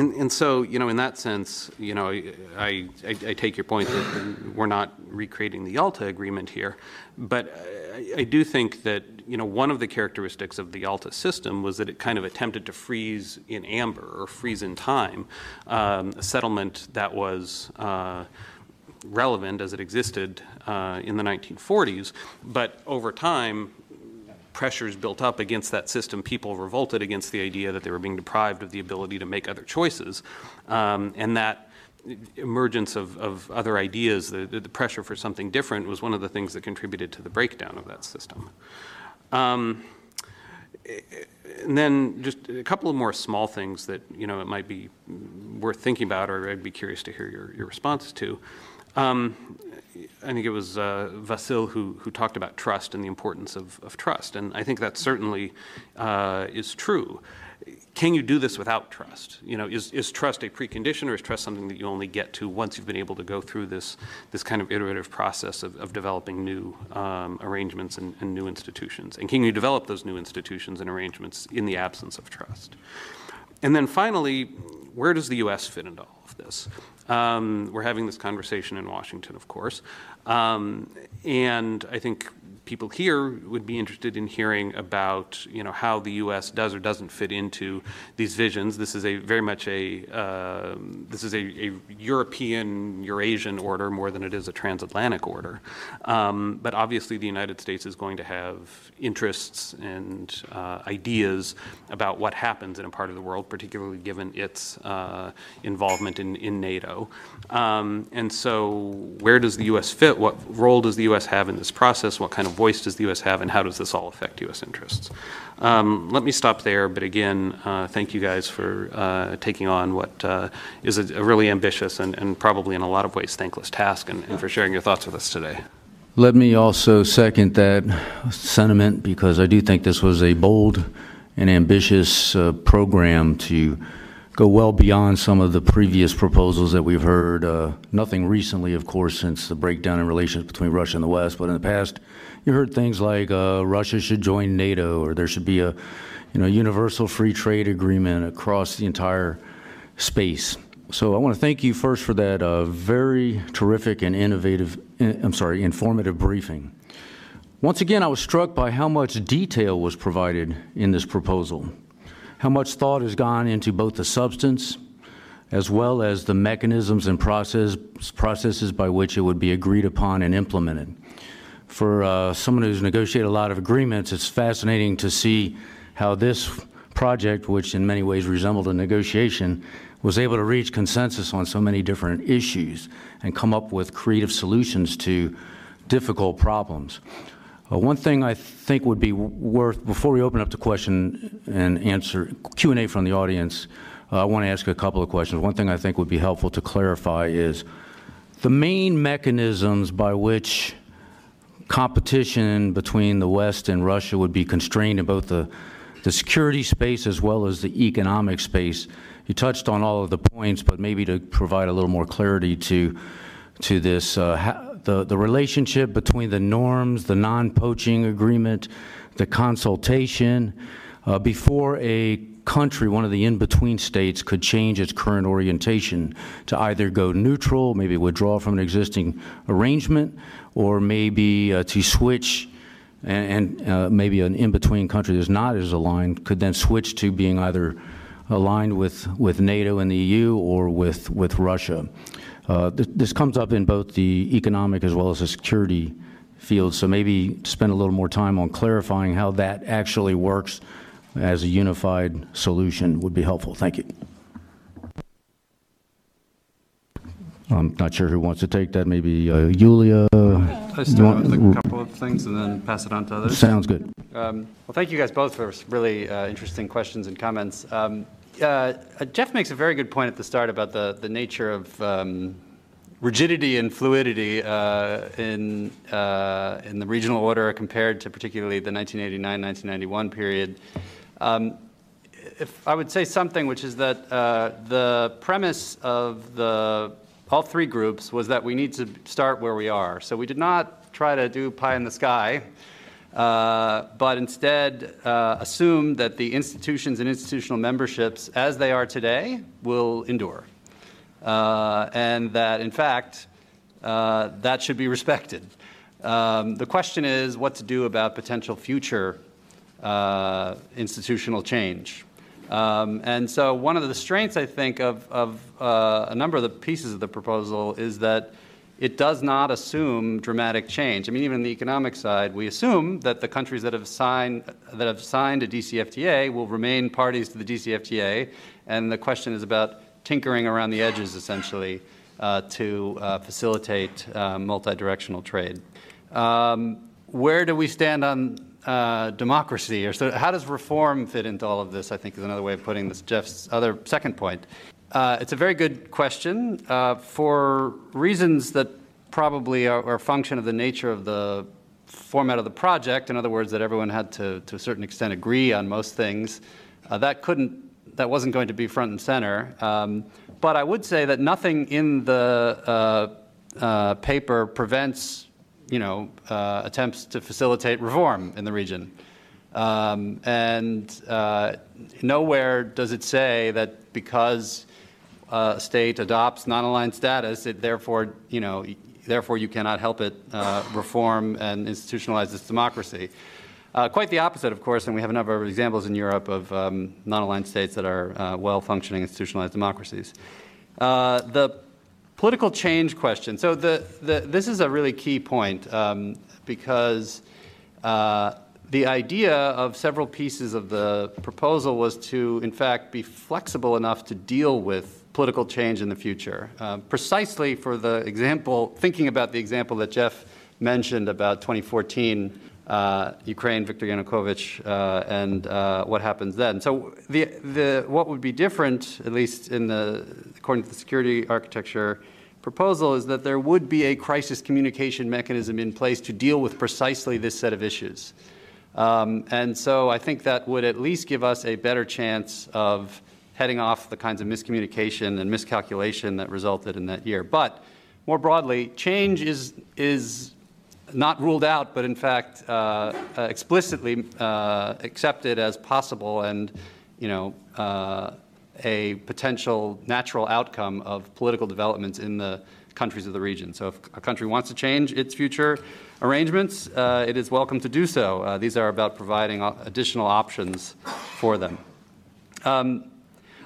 and, and, so, you know, in that sense, you know, I, I, I, take your point that we're not recreating the Yalta agreement here, but I, I, do think that, you know, one of the characteristics of the Yalta system was that it kind of attempted to freeze in amber or freeze in time um, a settlement that was. Uh, relevant as it existed uh, in the 1940s, but over time pressures built up against that system, people revolted against the idea that they were being deprived of the ability to make other choices. Um, and that emergence of, of other ideas, the, the, pressure for something different, was one of the things that contributed to the breakdown of that system. Um, and then just a couple of more small things that you know it might be worth thinking about, or I'd be curious to hear your, your response to. Um, I think it was uh, Vasil who, who talked about trust and the importance of, of trust. And I think that certainly uh, is true. Can you do this without trust? You know, is, is trust a precondition or is trust something that you only get to once you've been able to go through this, this kind of iterative process of, of developing new um, arrangements and, and new institutions? And can you develop those new institutions and arrangements in the absence of trust? And then finally, where does the U.S. fit into all of this? Um, we're having this conversation in Washington, of course. Um, and I think people here would be interested in hearing about you know how the U.S. does or doesn't fit into these visions. This is a very much a uh, this is a, a, European Eurasian order more than it is a transatlantic order. Um, but obviously, the United States is going to have interests and uh, ideas about what happens in a part of the world, particularly given its uh, involvement in, in NATO. Um, and so, where does the U.S. fit? What role does the U.S. have in this process? What kind of voice does the U.S. have, and how does this all affect U.S. interests? Um, let me stop there, but again, uh, thank you guys for uh, taking on what uh, is a, a, really ambitious and, and, probably in a lot of ways thankless task, and, and for sharing your thoughts with us today. Let me also second that sentiment because I do think this was a bold and ambitious uh, program to go well beyond some of the previous proposals that we've heard. Uh, nothing recently, of course, since the breakdown in relations between Russia and the West, but in the past, you heard things like uh, Russia should join NATO or there should be a you know, universal free trade agreement across the entire space. So I want to thank you first for that uh, very terrific and innovative, eh, I'm sorry, informative briefing. Once again, I was struck by how much detail was provided in this proposal, how much thought has gone into both the substance as well as the mechanisms and process, processes by which it would be agreed upon and implemented. For uh, someone who's negotiated a lot of agreements, it's fascinating to see how this project, which in many ways resembled a negotiation, was able to reach consensus on so many different issues and come up with creative solutions to difficult problems. Uh, one thing I think would be worth before we open up to question and answer Q and A from the audience, uh, I want to ask a couple of questions. One thing I think would be helpful to clarify is the main mechanisms by which competition between the West and Russia would be constrained in both the the security space as well as the economic space. You touched on all of the points, but maybe to provide a little more clarity to to this, uh, the the relationship between the norms, the non-poaching agreement, the consultation, uh, before a country, one of the in-between states, could change its current orientation to either go neutral, maybe withdraw from an existing arrangement, or maybe uh, to switch and, and uh, maybe an in-between country that's not as aligned could then switch to being either aligned with, with NATO and the EU or with, with Russia. Uh, th this comes up in both the economic as well as the security field, so maybe spend a little more time on clarifying how that actually works as a unified solution would be helpful. Thank you. I'm not sure who wants to take that. Maybe uh, Yulia. I start with a couple of things and then pass it on to others. Sounds good. Um, well, thank you guys both for really uh, interesting questions and comments. Um, uh, Jeff makes a very good point at the start about the, the nature of um, rigidity and fluidity uh, in, uh, in the regional order compared to particularly the 1989-1991 period. Um, if I would say something, which is that uh, the premise of the all three groups was that we need to start where we are. So we did not try to do pie in the sky, uh, but instead uh, assume that the institutions and institutional memberships as they are today will endure. Uh, and that, in fact, uh, that should be respected. Um, the question is what to do about potential future uh, institutional change. Um, and so one of the strengths, I think, of, of a number of the pieces of the proposal is that it does not assume dramatic change. I mean, even on the economic side, we assume that the countries that have signed that have signed a DCFTA will remain parties to the DCFTA, and the question is about tinkering around the edges, essentially, uh, to uh, facilitate uh, multi-directional trade. Um, where do we stand on uh, democracy? Or so how does reform fit into all of this? I think is another way of putting this. Jeff's other second point. Uh, it's a very good question uh, for reasons that probably are, are, a function of the nature of the format of the project. In other words, that everyone had to, to a certain extent, agree on most things. Uh, that couldn't. That wasn't going to be front and center. Um, but I would say that nothing in the uh, uh, paper prevents you know, uh, attempts to facilitate reform in the region. Um, and uh, nowhere does it say that because a state adopts non-aligned status, it therefore, you know, therefore you cannot help it uh, reform and institutionalize its democracy. Uh, quite the opposite, of course, and we have a number of examples in Europe of um, non-aligned states that are uh, well-functioning institutionalized democracies. Uh, the Political change question. So the, the, this is a really key point um, because uh, the idea of several pieces of the proposal was to, in fact, be flexible enough to deal with political change in the future. Uh, precisely for the example, thinking about the example that Jeff mentioned about 2014 uh, Ukraine, Viktor Yanukovych, uh, and uh, what happens then. So the, the, what would be different, at least in the, according to the security architecture proposal, is that there would be a crisis communication mechanism in place to deal with precisely this set of issues. Um, and so I think that would at least give us a better chance of heading off the kinds of miscommunication and miscalculation that resulted in that year. But more broadly, change is, is not ruled out, but in fact uh, uh, explicitly uh, accepted as possible and, you know, uh, a potential natural outcome of political developments in the countries of the region. So if a country wants to change its future arrangements, uh, it is welcome to do so. Uh, these are about providing additional options for them. Um,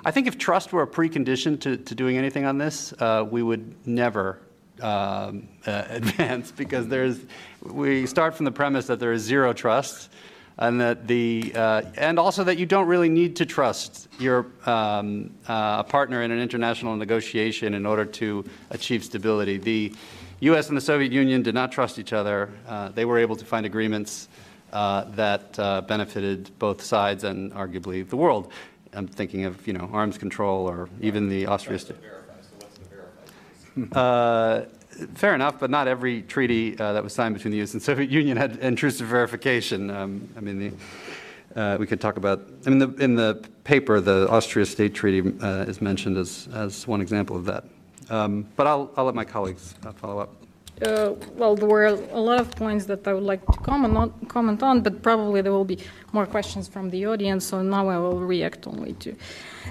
I think if trust were a precondition to, to doing anything on this, uh, we would never um, uh, advance because there's, we start from the premise that there is zero trust and that the uh, and also that you don't really need to trust your um, uh, partner in an international negotiation in order to achieve stability. The U.S. and the Soviet Union did not trust each other. Uh, they were able to find agreements uh, that uh, benefited both sides and arguably the world. I'm thinking of you know arms control or even the Austria. Uh, fair enough, but not every treaty uh, that was signed between the U.S. and Soviet Union had intrusive verification. Um, I mean, the, uh, we could talk about. I mean, the, in the paper, the Austria State Treaty uh, is mentioned as as one example of that. Um, but I'll I'll let my colleagues uh, follow up. Uh, well, there were a lot of points that I would like to comment on, comment on, but probably there will be more questions from the audience, so now I will react only to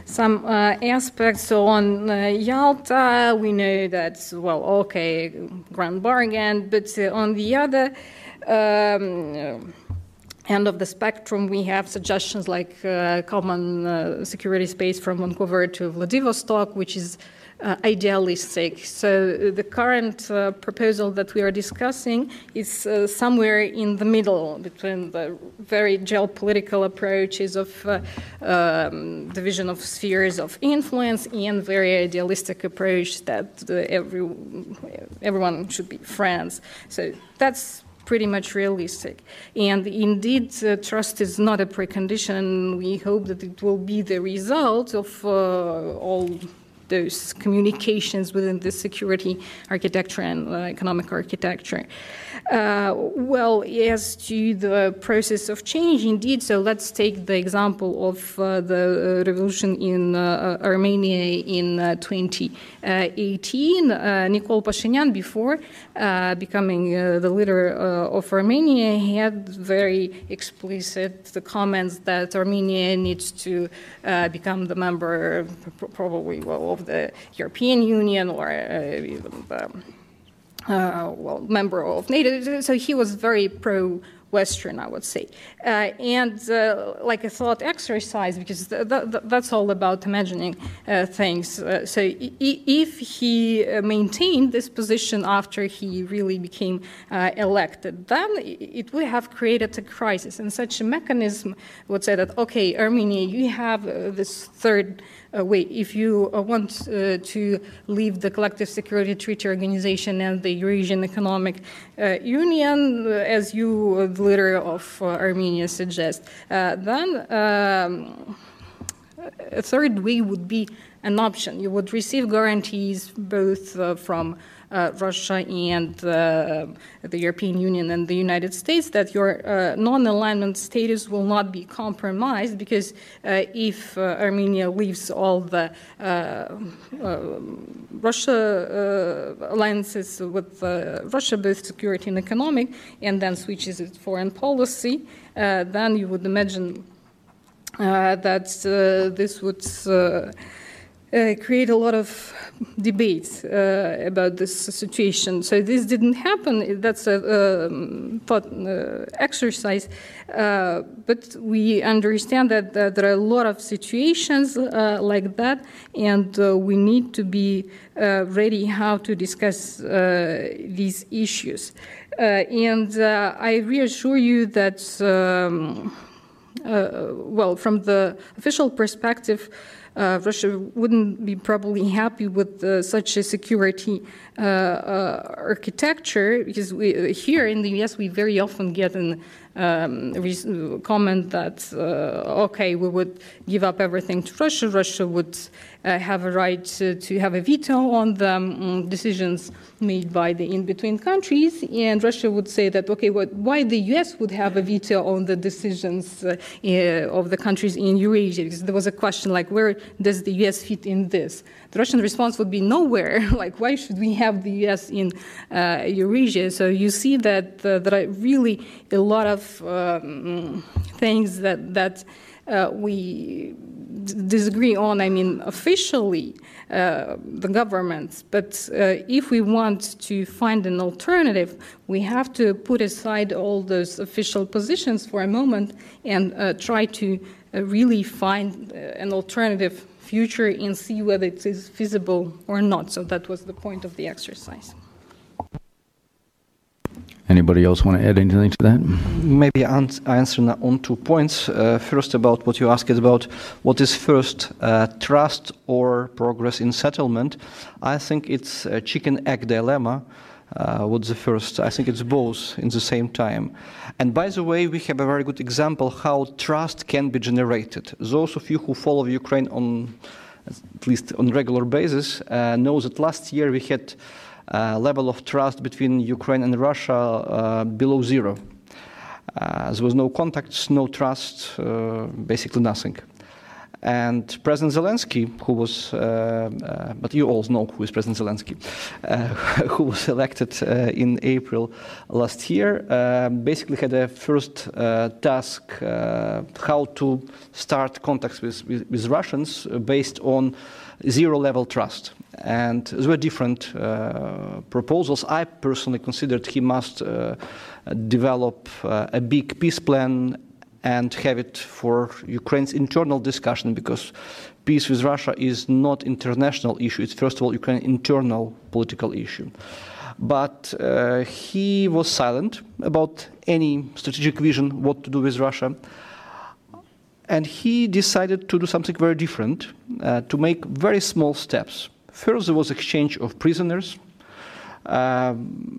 some uh, aspects. So on uh, Yalta, we know that, well, okay, grand bargain, but uh, on the other um, end of the spectrum, we have suggestions like uh, common uh, security space from Vancouver to Vladivostok, which is uh, idealistic. So the current uh, proposal that we are discussing is uh, somewhere in the middle between the very geopolitical approaches of uh, um, division of spheres of influence and very idealistic approach that uh, every, everyone should be friends. So that's pretty much realistic. And indeed, uh, trust is not a precondition. We hope that it will be the result of uh, all those communications within the security architecture and uh, economic architecture. Uh, well, as to the process of change, indeed, so let's take the example of uh, the revolution in uh, Armenia in 2018. Uh, Nikol Pashinyan, before uh, becoming the leader of Armenia, had very explicit comments that Armenia needs to become the member, probably, well, of the European Union or even the uh, well, member of NATO. So he was very pro Western, I would say. Uh, and uh, like a thought exercise, because th- th- that's all about imagining uh, things. Uh, so I- if he uh, maintained this position after he really became uh, elected, then it would have created a crisis. And such a mechanism would say that, okay, Armenia, you have this third uh, wait, if you uh, want uh, to leave the Collective Security Treaty Organization and the Eurasian Economic Union, as you, the leader of Armenia, suggest, then um, a third way would be an option. You would receive guarantees both uh, from Uh, Russia and uh, the European Union and the United States that your uh, non alignment status will not be compromised because uh, if uh, Armenia leaves all the Russia alliances with Russia, both security and economic, and then switches its foreign policy, then you would imagine uh, that uh, this would uh, create a lot of debates uh, about this situation. So this didn't happen. That's a um, thought uh, exercise, uh, but we understand that, that, there are a lot of situations uh, like that, and uh, we need to be ready how to discuss these issues. and I reassure you that, um, well, from the official perspective Russia wouldn't be probably happy with uh, such a security uh, uh architecture because we, here in the US we very often get an um, comment that, uh, okay, we would give up everything to Russia, Russia would uh, have a right to, to, have a veto on the um, decisions made by the in-between countries, and Russia would say that, okay, what, why the U.S. would have a veto on the decisions uh, of the countries in Eurasia? Because there was a question like, where does the U.S. fit in this? The Russian response would be nowhere. like, why should we have the U.S. in uh, Eurasia? So you see that uh, there are really a lot of um, things that that uh, we disagree on. I mean, officially, uh, the governments. But uh, if we want to find an alternative, we have to put aside all those official positions for a moment and uh, try to really find an alternative future and see whether it is feasible or not. So that was the point of the exercise. Anybody else want to add anything to that? Maybe I answer on two points. Uh, first, about what you asked about what is first, uh, trust or progress in settlement. I think it's a chicken egg dilemma. Uh, what's the first? I think it's both in the same time. And by the way, we have a very good example how trust can be generated. Those of you who follow Ukraine on at least on regular basis uh, know that last year we had a level of trust between Ukraine and Russia uh, below zero. Uh, there was no contacts, no trust, uh, basically nothing. And President Zelensky, who was, uh, uh, but you all know who is President Zelensky, uh, who was elected uh, in April last year, uh, basically had a first uh, task how to start contacts with, with, with Russians based on zero level trust. And there were different proposals. I personally considered he must develop a big peace plan and have it for Ukraine's internal discussion because peace with Russia is not international issue. It's first of all Ukraine's internal political issue. But uh, he was silent about any strategic vision, what to do with Russia. And he decided to do something very different, uh, to make very small steps. First, there was exchange of prisoners,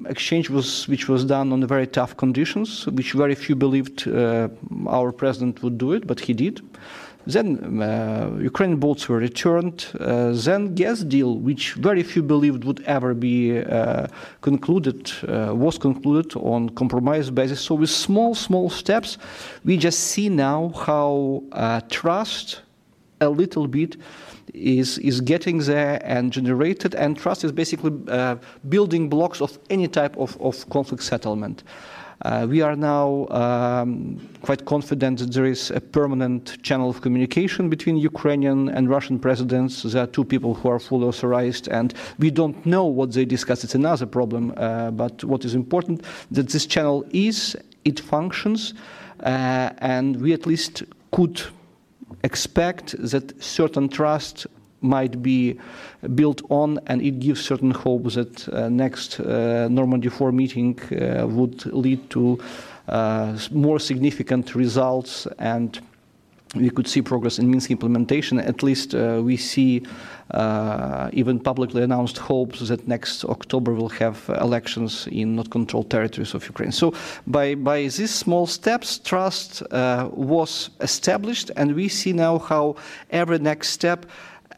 exchange was, which was done on very tough conditions, which very few believed uh, our president would do it, but he did. Then uh, Ukrainian boats were returned. Uh, then gas deal, which very few believed would ever be uh, concluded, uh, was concluded on compromise basis. So with small, small steps, we just see now how uh, trust a little bit is, is getting there and generated, and trust is basically uh, building blocks of any type of, of conflict settlement. Uh, we are now um, quite confident that there is a permanent channel of communication between Ukrainian and Russian presidents. There are two people who are fully authorized, and we don't know what they discuss. It's another problem. Uh, but what is important that this channel is, it functions, uh, and we at least could expect that certain trust might be built on, and it gives certain hope that uh, next uh, Normandy 4 meeting uh, would lead to uh, more significant results and we could see progress in Minsk implementation. At least uh, we see uh, even publicly announced hopes that next October we'll have elections in not controlled territories of Ukraine. So by, by these small steps, trust uh, was established, and we see now how every next step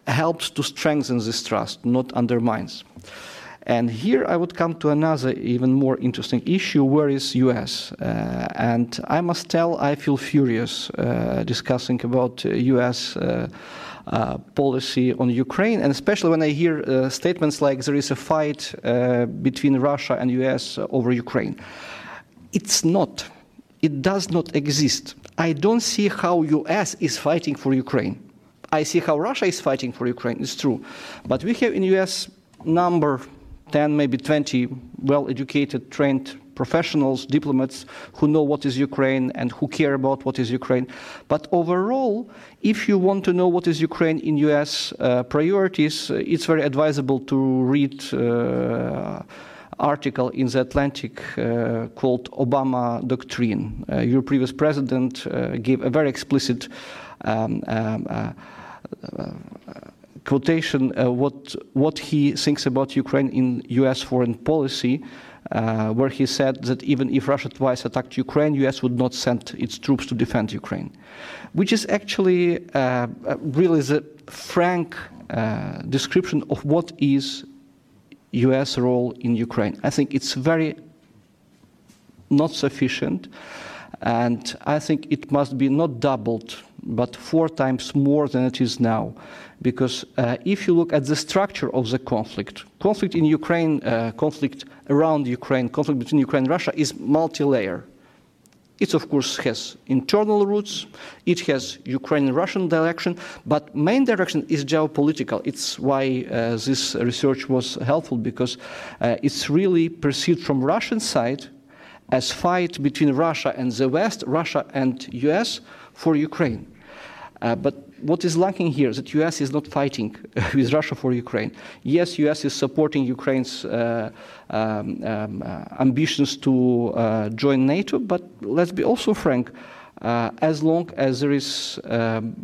helps to strengthen this trust, not undermines. And here I would come to another even more interesting issue, where is US? Uh, and I must tell, I feel furious uh, discussing about US uh, uh, policy on Ukraine, and especially when I hear uh, statements like there is a fight uh, between Russia and US over Ukraine. It's not. It does not exist. I don't see how US is fighting for Ukraine. I see how Russia is fighting for Ukraine. It's true, but we have in US number 10, maybe 20 well-educated, trained professionals, diplomats who know what is Ukraine and who care about what is Ukraine. But overall, if you want to know what is Ukraine in US uh, priorities, uh, it's very advisable to read uh, article in the Atlantic uh, called Obama Doctrine. Uh, your previous president uh, gave a very explicit um, um, quotation what what he thinks about Ukraine in U.S. foreign policy. Uh, where he said that even if Russia twice attacked Ukraine, US would not send its troops to defend Ukraine, which is actually uh, uh really the frank uh, description of what is US role in Ukraine. I think it's very not sufficient, and I think it must be not doubled, but four times more than it is now. Because uh, if you look at the structure of the conflict, conflict in Ukraine, uh, conflict around Ukraine, conflict between Ukraine and Russia is multi-layer. It, of course, has internal roots. It has Ukrainian-Russian direction, but main direction is geopolitical. It's why uh, this research was helpful because uh, it's really perceived from Russian side as fight between Russia and the West, Russia and US for Ukraine. Uh, but what is lacking here is that US is not fighting with Russia for Ukraine. Yes, US is supporting Ukraine's uh, um, um, uh, ambitions to uh, join NATO, but let's be also frank. Uh, as long as there is um,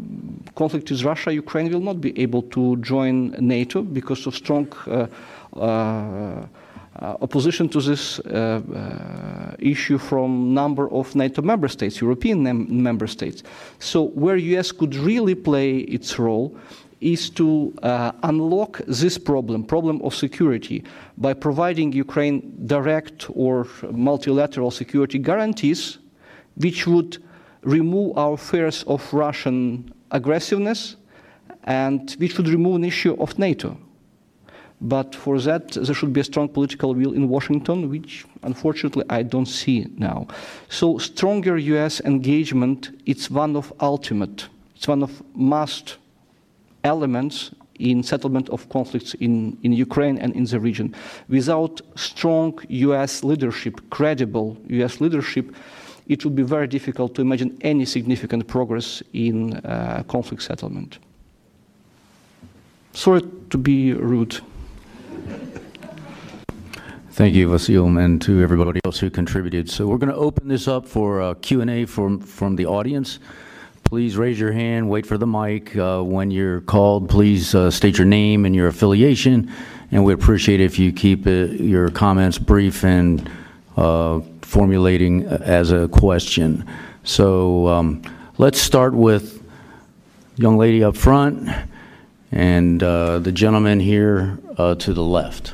conflict with Russia, Ukraine will not be able to join NATO because of strong uh, opposition to this uh, uh, issue from number of NATO member states, European member states. So where US could really play its role is to uh, unlock this problem, problem of security, by providing Ukraine direct or multilateral security guarantees, which would remove our fears of Russian aggressiveness and which would remove an issue of NATO. But for that, there should be a strong political will in Washington, which unfortunately I don't see now. So stronger U.S. engagement, it's one of ultimate, it's one of must elements in settlement of conflicts in, in Ukraine and in the region. Without strong U.S. leadership, credible U.S. leadership, it would be very difficult to imagine any significant progress in uh, conflict settlement. Sorry to be rude. Thank you, Vasil, and to everybody else who contributed. So we're going to open this up for uh, Q&A from, from the audience. Please raise your hand, wait for the mic. Uh, when you're called, please uh, state your name and your affiliation, and we appreciate if you keep it, your comments brief and uh, formulating as a question. So um, let's start with young lady up front and uh, the gentleman here uh, to the left.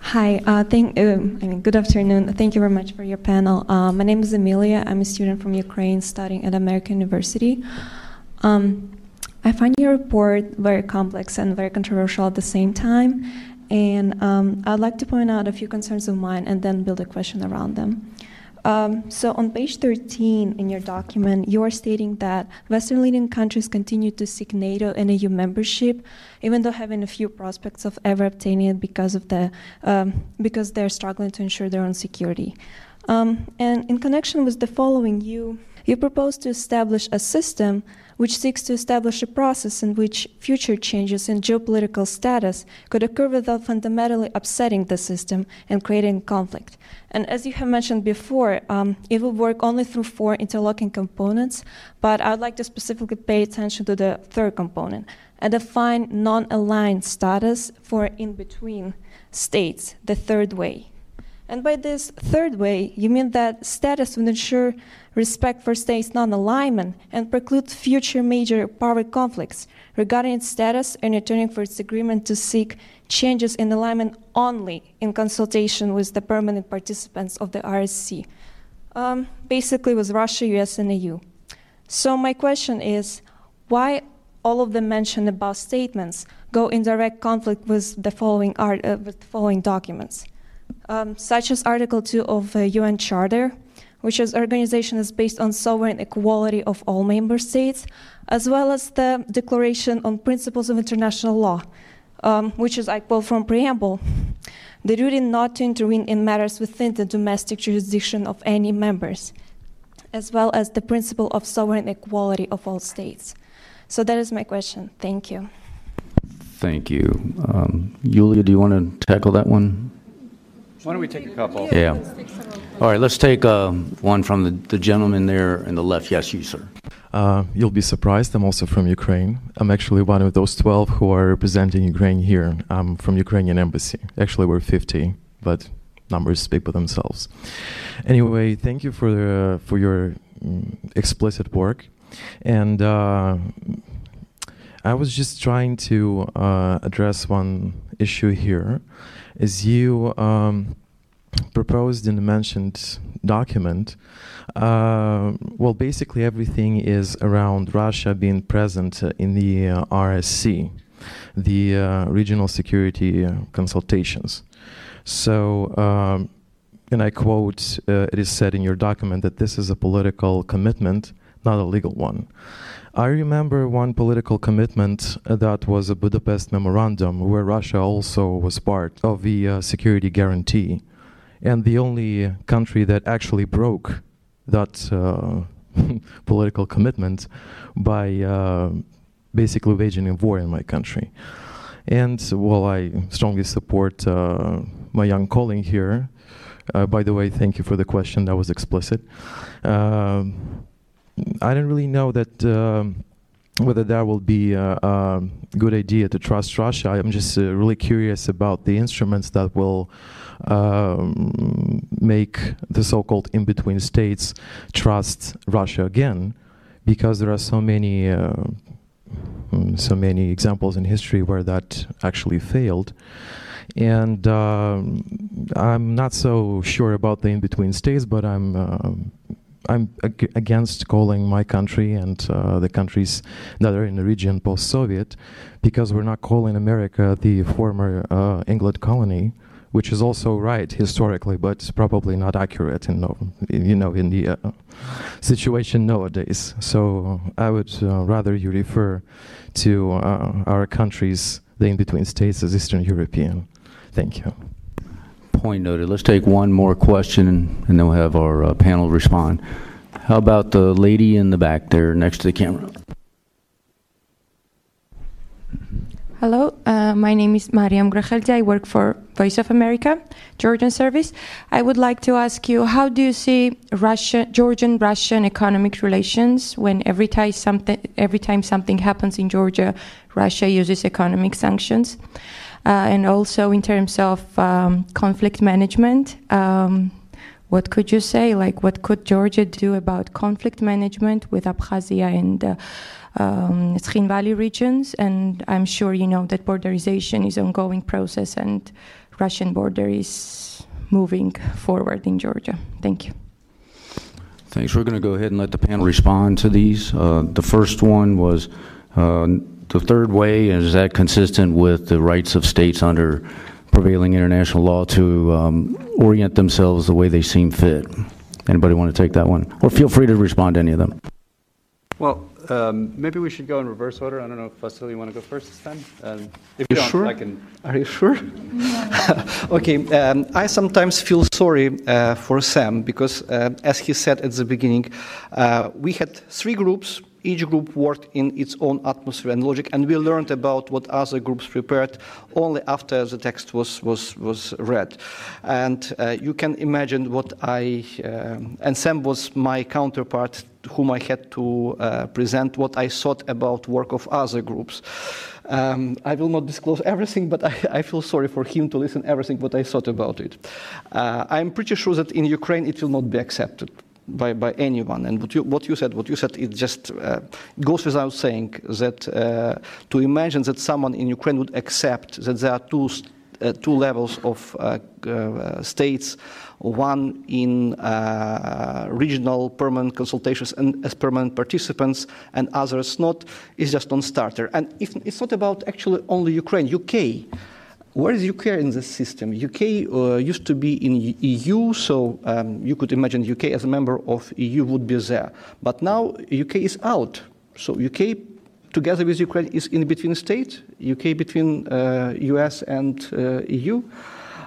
Hi, uh, thank, uh, I mean, good afternoon. Thank you very much for your panel. Uh, my name is Emilia. I'm a student from Ukraine studying at American University. Um, I find your report very complex and very controversial at the same time, and um, I'd like to point out a few concerns of mine and then build a question around them. Um, so on page 13 in your document, you are stating that Western leading countries continue to seek NATO and EU membership, even though having a few prospects of ever obtaining it because of the um, because they're struggling to ensure their own security. Um, and in connection with the following, you you propose to establish a system which seeks to establish a process in which future changes in geopolitical status could occur without fundamentally upsetting the system and creating conflict. And as you have mentioned before, um, it will work only through four interlocking components, but I would like to specifically pay attention to the third component a defined non aligned status for in between states, the third way. And by this third way, you mean that status would ensure respect for states' non alignment and preclude future major power conflicts regarding its status and returning for its agreement to seek changes in alignment only in consultation with the permanent participants of the RSC, um, basically with Russia, US, and EU. So, my question is why all of the mentioned above statements go in direct conflict with the following, art, uh, with the following documents? Um, such as Article 2 of the UN Charter, which is organization is based on sovereign equality of all member states, as well as the Declaration on Principles of International Law, um, which is, I quote from preamble, the duty not to intervene in matters within the domestic jurisdiction of any members, as well as the principle of sovereign equality of all states. So that is my question. Thank you. Thank you. Um, Yulia, do you want to tackle that one? Why don't we take a couple? Yeah. All right, let's take uh, one from the, the gentleman there in the left. Yes, you, sir. Uh, you'll be surprised, I'm also from Ukraine. I'm actually one of those 12 who are representing Ukraine here. I'm from Ukrainian embassy. Actually, we're 50, but numbers speak for themselves. Anyway, thank you for, uh, for your mm, explicit work. And uh, I was just trying to uh, address one issue here. As you um, proposed in the mentioned document, uh, well, basically everything is around Russia being present in the uh, RSC, the uh, Regional Security uh, Consultations. So, um, and I quote, uh, it is said in your document that this is a political commitment, not a legal one. I remember one political commitment that was a Budapest memorandum where Russia also was part of the security guarantee. And the only country that actually broke that uh, political commitment by uh, basically waging a war in my country. And well, I strongly support uh, my young colleague here. Uh, by the way, thank you for the question. That was explicit. Um, I don't really know that um, whether that will be a, a, good idea to trust Russia. I'm just uh, really curious about the instruments that will um, make the so-called in-between states trust Russia again, because there are so many uh, mm, so many examples in history where that actually failed. And um, I'm not so sure about the in-between states, but I'm uh, I'm ag against calling my country and uh, the countries that are in the region post-Soviet, because we're not calling America the former uh, England colony which is also right historically, but probably not accurate in, you know, in the uh, situation nowadays. So I would uh, rather you refer to uh, our countries, the in-between states, as Eastern European. Thank you. Point noted. Let's take one more question, and then we'll have our uh, panel respond. How about the lady in the back there next to the camera? Hello, uh, my name is Mariam Graheldi. I work for Voice of America, Georgian service. I would like to ask you, how do you see Russia, Georgian-Russian economic relations when every time something every time something happens in Georgia, Russia uses economic sanctions, and also in terms of um, conflict management. Um, what could you say? Like, what could Georgia do about conflict management with Abkhazia and uh, um, Tskhinvali regions, and I'm sure you know that borderization is an ongoing process, and Russian border is moving forward in Georgia. Thank you. Thanks. We're going to go ahead and let the panel respond to these. Uh, the first one was uh, the third way, is that consistent with the rights of states under prevailing international law to um, orient themselves the way they seem fit? Anybody want to take that one? Or feel free to respond to any of them. Well, um, maybe we should go in reverse order. I don't know if Vasily, you want to go first this time? Um, if you, you sure? I can. Are you sure? okay. Um, I sometimes feel sorry uh, for Sam because, uh, as he said at the beginning, uh, we had three groups each group worked in its own atmosphere and logic, and we learned about what other groups prepared only after the text was, was, was read. And uh, you can imagine what I, uh, and Sam was my counterpart whom I had to uh, present what I thought about work of other groups. Um, I will not disclose everything, but I, I, feel sorry for him to listen everything what I thought about it. Uh, I'm pretty sure that in Ukraine it will not be accepted by, by anyone. And what you, what you said, what you said, it just uh, goes without saying that uh, to imagine that someone in Ukraine would accept that there are two, uh, two levels of uh, uh, states, one in uh, regional permanent consultations and as permanent participants, and others not, is just non-starter. And if, it's not about actually only Ukraine, UK where is UK in this system? UK uh, used to be in EU, so um, you could imagine UK as a member of EU would be there. But now UK is out. So UK, together with Ukraine, is in between states. UK between uh, US and uh, EU.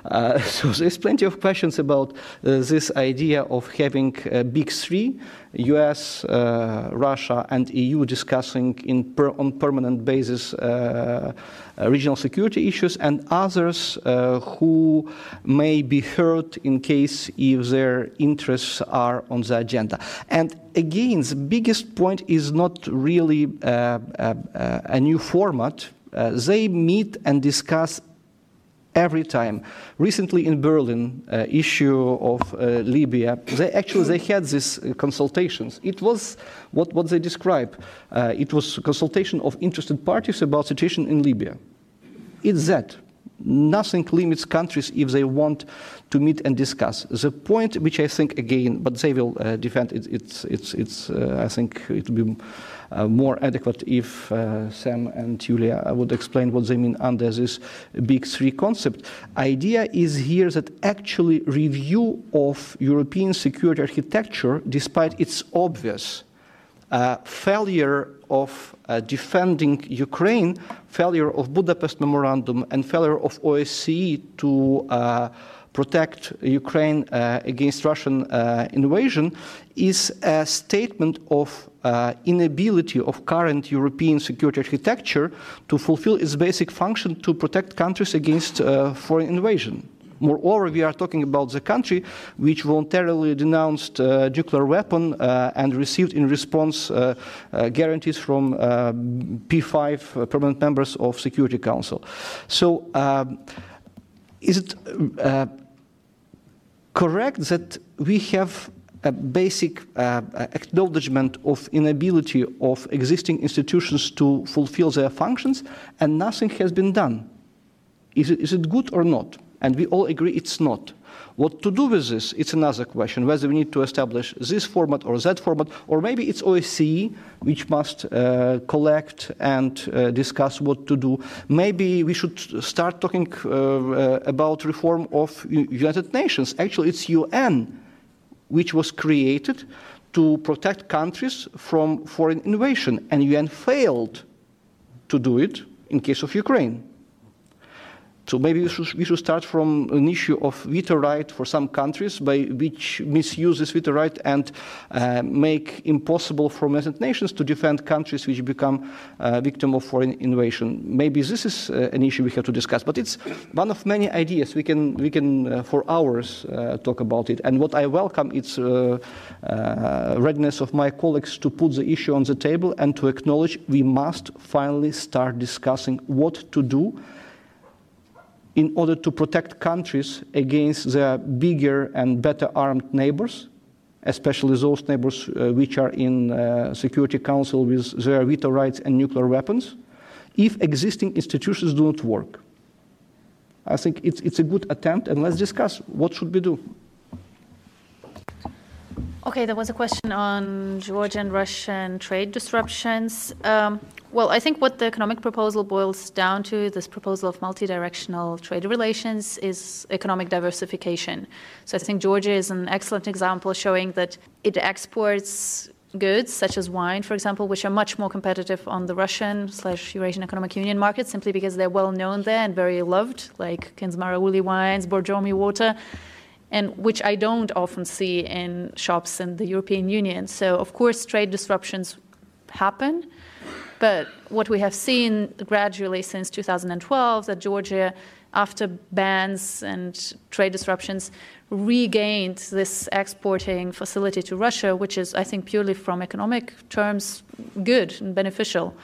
Uh, so there's plenty of questions about uh, this idea of having big three, US, uh, Russia, and EU discussing per, on permanent basis uh, uh, regional security issues, and others who may be heard in case if their interests are on the agenda. And again, the biggest point is not really a new format. they meet and discuss every time. Recently in Berlin, uh, issue of uh, Libya, they actually they had these uh, consultations. It was what, what they describe. Uh, it was consultation of interested parties about situation in Libya. It's that. Nothing limits countries if they want to meet and discuss. The point, which I think again, but they will uh, defend it, it's, it's, it's uh, I think it will be uh, more adequate if uh, Sam and Julia would explain what they mean under this big three concept. Idea is here that actually review of European security architecture, despite its obvious uh, failure of uh, defending Ukraine, failure of Budapest Memorandum, and failure of OSCE to uh, protect Ukraine uh, against Russian uh, invasion is a statement of inability of current European security architecture to fulfill its basic function to protect countries against foreign invasion. Moreover, we are talking about the country which voluntarily denounced uh, nuclear weapon uh, and received in response uh, uh guarantees from uh, P5 permanent members of Security Council. So, um, is it correct that we have a basic uh, acknowledgement of inability of existing institutions to fulfill their functions and nothing has been done. Is it, is it good or not? And we all agree it's not. What to do with this, it's another question, whether we need to establish this format or that format, or maybe it's OSCE, which must uh, collect and uh, discuss what to do. Maybe we should start talking uh, uh about reform of United Nations. Actually, it's UN which was created to protect countries from foreign invasion, and UN failed to do it in case of Ukraine. So maybe we should, we should, start from an issue of veto right for some countries by which misuse this veto right and uh, make impossible for United Nations to defend countries which become uh, victim of foreign invasion. Maybe this is uh, an issue we have to discuss, but it's one of many ideas. We can, we can uh, for hours uh, talk about it. And what I welcome is uh, readiness of my colleagues to put the issue on the table and to acknowledge we must finally start discussing what to do in order to protect countries against their bigger and better armed neighbors, especially those neighbors uh, which are in uh, Security Council with their veto rights and nuclear weapons, if existing institutions do not work. I think it's, it's a good attempt, and let's discuss what should we do. Okay, there was a question on Georgian Russian trade disruptions. Um, well, I think what the economic proposal boils down to, this proposal of multi-directional trade relations, is economic diversification. So I think Georgia is an excellent example showing that it exports goods such as wine, for example, which are much more competitive on the Russian slash Eurasian Economic Union market simply because they're well known there and very loved, like Kindzmarauli wines, Borjomi water and which I don't often see in shops in the European Union. So, of course, trade disruptions happen. But what we have seen gradually since 2012 that Georgia, after bans and trade disruptions, regained this exporting facility to Russia, which is, I think, purely from economic terms, good and beneficial.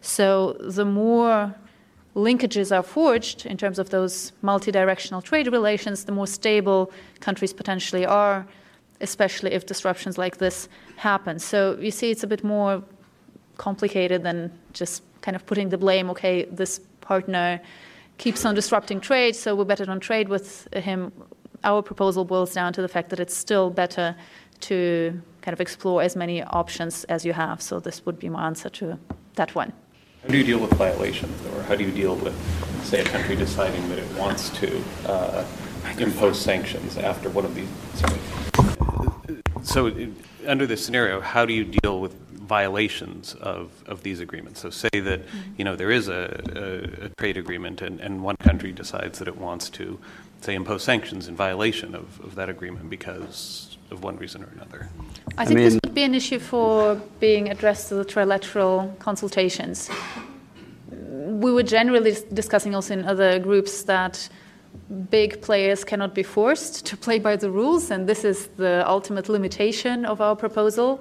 So the more linkages are forged in terms of those multi-directional trade relations, the more stable countries potentially are, especially if disruptions like this happen. So you see, it's a bit more complicated than just kind of putting the blame. Okay, this partner keeps on disrupting trade, so we better don't trade with him. Our proposal boils down to the fact that it's still better to kind of explore as many options as you have. So this would be my answer to that one. How do you deal with violations, or how do you deal with, say, a country deciding that it wants to uh, impose sanctions after one of these? So, under this scenario, how do you deal with violations of, of these agreements. So say that mm-hmm. you know there is a, a, a trade agreement and, and one country decides that it wants to say impose sanctions in violation of, of that agreement because of one reason or another. I think this would be an issue for being addressed to the trilateral consultations. We were generally discussing also in other groups that big players cannot be forced to play by the rules, and this is the ultimate limitation of our proposal.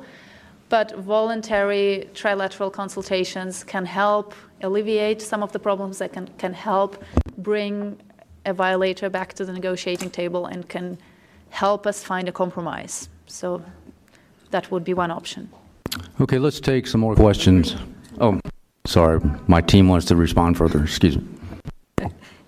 But voluntary trilateral consultations can help alleviate some of the problems that can, can help bring a violator back to the negotiating table and can help us find a compromise. So that would be one option. Okay, let's take some more questions. Oh, sorry, my team wants to respond further. Excuse me.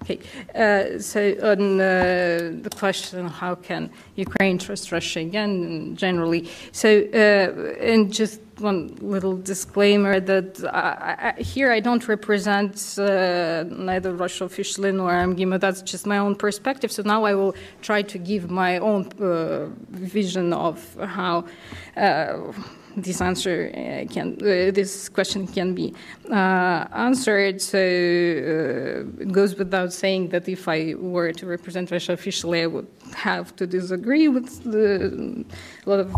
Okay, uh, so on uh, the question, how can Ukraine trust Russia again, generally? So, uh, and just one little disclaimer that I, I, here I don't represent uh, neither Russia officially nor MGIMO. That's just my own perspective. So now I will try to give my own uh, vision of how uh, this answer uh, can, uh, this question can be uh, answered. So it goes without saying that if I were to represent Russia officially, I would have to disagree with the, a lot of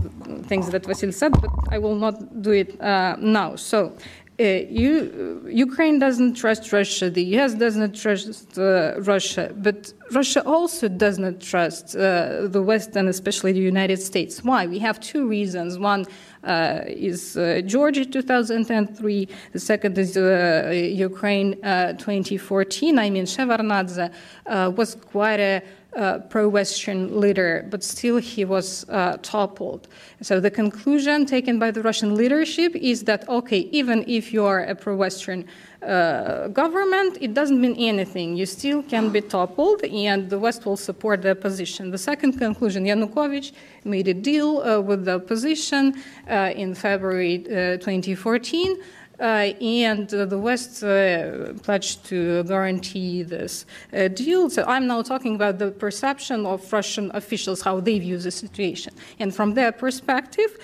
things that Vasil said, but I will not do it now. So uh, you, Ukraine doesn't trust Russia, the US doesn't trust uh, Russia, but Russia also does not trust the West and especially the United States. Why? We have two reasons. One uh, is uh, Georgia 2003, the second is uh, Ukraine 2014. I mean, Shevardnadze was quite a uh, pro-Western leader, but still he was uh, toppled. So the conclusion taken by the Russian leadership is that okay, even if you are a pro-Western uh, government, it doesn't mean anything. You still can be toppled, and the West will support the opposition. The second conclusion: Yanukovych made a deal uh, with the opposition uh, in February uh, 2014. Uh, and uh, the West uh, pledged to guarantee this deal. So I'm now talking about the perception of Russian officials, how they view the situation. And from their perspective,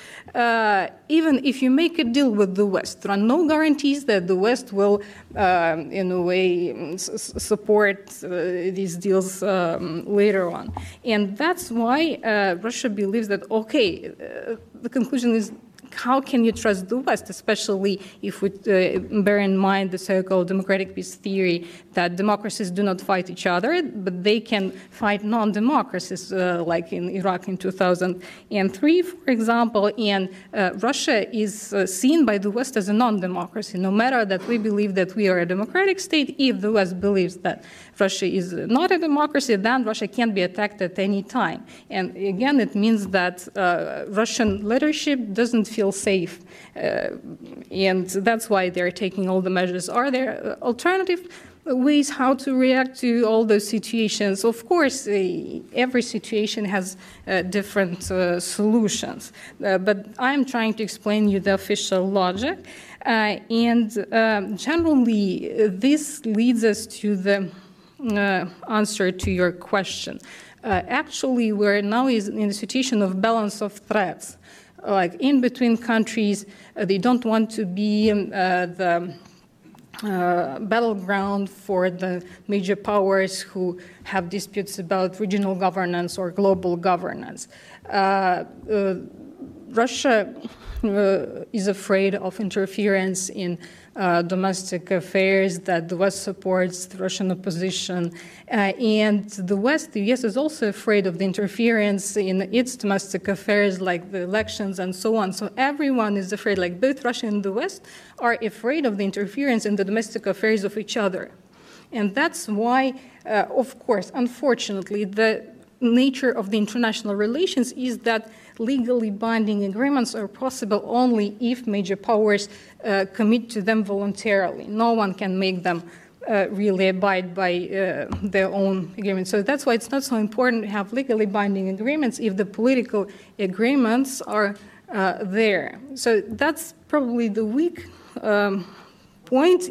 even if you make a deal with the West, there are no guarantees that the West will, in a way, s- support these deals um, later on. And that's why Russia believes that, okay, the conclusion is how can you trust the West, especially if we uh, bear in mind the so called democratic peace theory that democracies do not fight each other, but they can fight non democracies, uh, like in Iraq in 2003, for example. And uh, Russia is uh, seen by the West as a non democracy, no matter that we believe that we are a democratic state, if the West believes that Russia is not a democracy, then Russia can be attacked at any time. And again, it means that uh, Russian leadership doesn't feel safe. Uh, and that's why they're taking all the measures. Are there uh, alternative? ways how to react to all those situations. Of course, uh, every situation has uh, different uh, solutions, but I'm trying to explain you the official logic. and um, generally, this leads us to the uh, answer to your question. Uh, actually, we're now in a situation of balance of threats. Like in between countries, uh, they don't want to be um, uh, the uh, battleground for the major powers who have disputes about regional governance or global governance. Uh, Russia is afraid of interference in uh, domestic affairs, that the West supports the Russian opposition. Uh, and the West, the US, is also afraid of the interference in its domestic affairs, like the elections and so on. So everyone is afraid, like both Russia and the West are afraid of the interference in the domestic affairs of each other. And that's why, uh, of course, unfortunately, the nature of the international relations is that legally binding agreements are possible only if major powers uh, commit to them voluntarily. No one can make them uh, really abide by uh, their own agreements. So that's why it's not so important to have legally binding agreements if the political agreements are uh, there. So that's probably the weak um, point,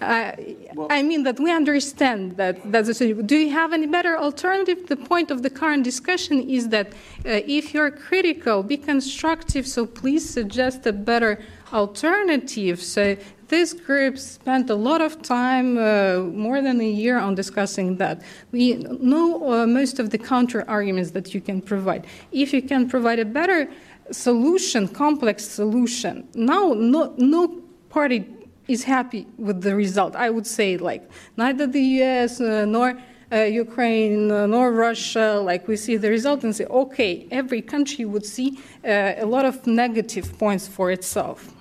I, I mean that we understand that that's a situation. Do you have any better alternative? The point of the current discussion is that uh, if you're critical, be constructive. So please suggest a better alternative. So this group spent a lot of time, uh, more than a year, on discussing that. We know uh, most of the counter arguments that you can provide. If you can provide a better solution, complex solution, now no, no party is happy with the result. I would say, like, neither the US uh, nor uh, Ukraine uh, nor Russia, like we see the result and say, okay, every country would see uh, a lot of negative points for itself.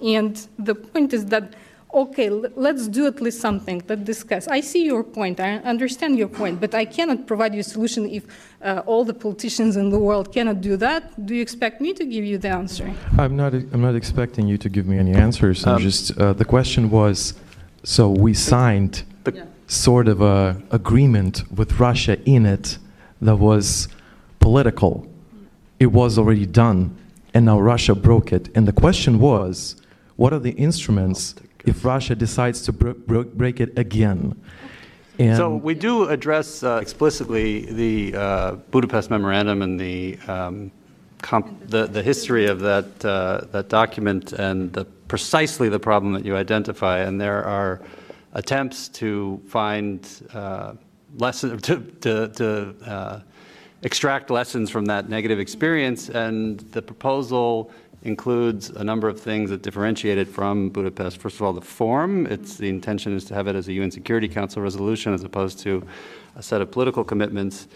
And the point is that okay, let's do at least something, let's discuss. I see your point, I understand your point, but I cannot provide you a solution if uh, all the politicians in the world cannot do that. Do you expect me to give you the answer? I'm not, I'm not expecting you to give me any answers. I'm Um, just, uh, the question was, so we signed The- sort of a agreement with Russia in it that was political. It was already done, and now Russia broke it. And the question was, what are the instruments if Russia decides to break it again? And So we do address uh, explicitly the uh, Budapest Memorandum and the, um, the, the history of that, uh, that document and the, precisely the problem that you identify. And there are attempts to find uh, lessons, to, to, to uh, extract lessons from that negative experience. And the proposal includes a number of things that differentiate it from Budapest. First of all, the form. It's the intention is to have it as a UN Security Council resolution as opposed to a set of political commitments.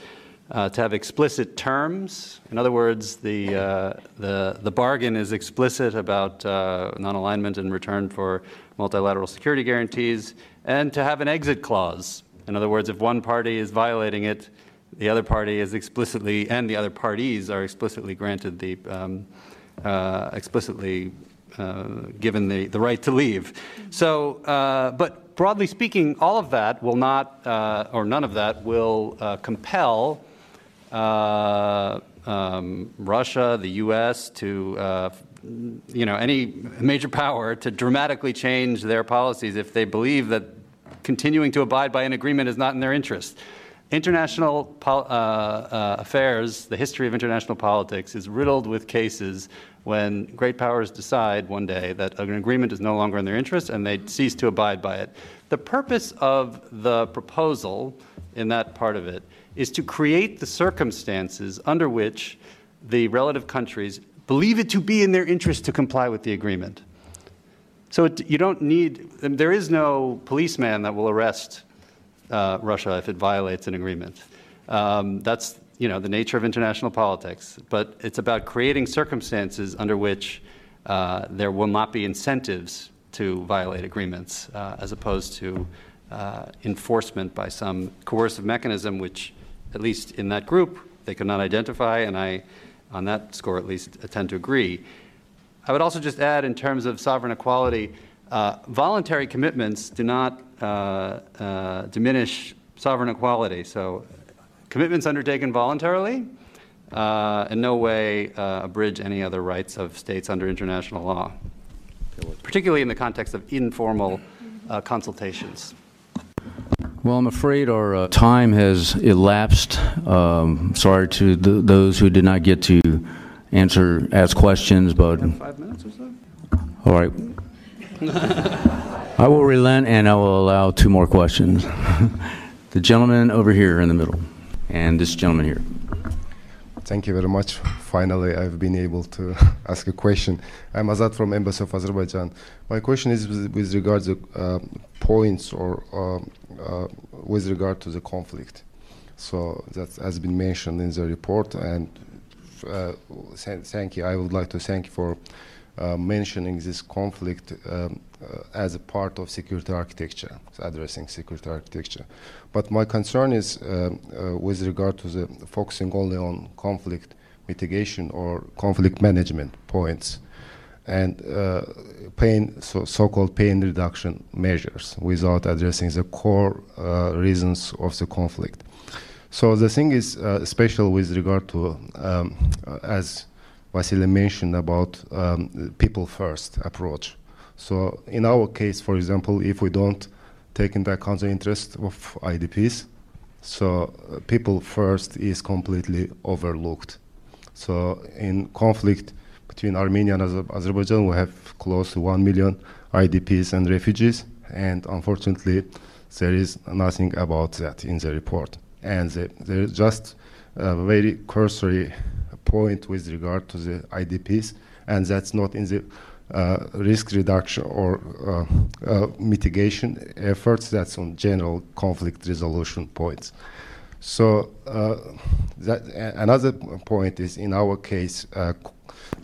Uh, to have explicit terms. In other words, the, uh, the, the bargain is explicit about uh, non alignment in return for multilateral security guarantees, and to have an exit clause. In other words, if one party is violating it, the other party is explicitly, and the other parties are explicitly granted the, um, uh, explicitly uh, given the, the right to leave. So, uh, but broadly speaking, all of that will not, uh, or none of that will uh, compel um, Russia, the U.S. to, you know, any major power to dramatically change their policies if they believe that continuing to abide by an agreement is not in their interest. International uh, uh, affairs, the history of international politics, is riddled with cases when great powers decide one day that an agreement is no longer in their interest and they cease to abide by it. The purpose of the proposal in that part of it is to create the circumstances under which the relative countries believe it to be in their interest to comply with the agreement. So it, you don't need, there is no policeman that will arrest uh, Russia if it violates an agreement. Um, that's you know the nature of international politics. But it's about creating circumstances under which uh, there will not be incentives to violate agreements, uh, as opposed to uh, enforcement by some coercive mechanism, which, at least in that group, they could not identify, and I, on that score at least, tend to agree. I would also just add, in terms of sovereign equality, uh, voluntary commitments do not diminish sovereign equality. So, commitments undertaken voluntarily uh, in no way uh, abridge any other rights of states under international law, particularly in the context of informal uh, consultations. Well, I'm afraid our uh, time has elapsed. Um, sorry to th- those who did not get to answer, ask questions, but Five minutes or so? all right. I will relent and I will allow two more questions. the gentleman over here in the middle, and this gentleman here. Thank you very much. Finally, I've been able to ask a question. I'm Azad from Embassy of Azerbaijan. My question is with, with regard to uh, points or uh, uh, with regard to the conflict. So that has been mentioned in the report, and uh, thank you. I would like to thank you for uh, mentioning this conflict um, uh, as a part of security architecture, addressing security architecture. But my concern is um, uh, with regard to the focusing only on conflict mitigation or conflict management points and uh, pain, so, so-called pain reduction measures without addressing the core uh, reasons of the conflict. So the thing is, uh, special with regard to, um, uh, as Vasily mentioned about um, people first approach. So in our case, for example, if we don't take into account the interest of IDPs, so uh, people first is completely overlooked. So in conflict between Armenia and Azer- Azerbaijan, we have close to 1 million IDPs and refugees, and unfortunately, there is nothing about that in the report. And the, there is just a very cursory point with regard to the IDPs, and that's not in the uh, risk reduction or uh, uh, mitigation efforts, that's on general conflict resolution points. So uh, that, another point is in our case, uh,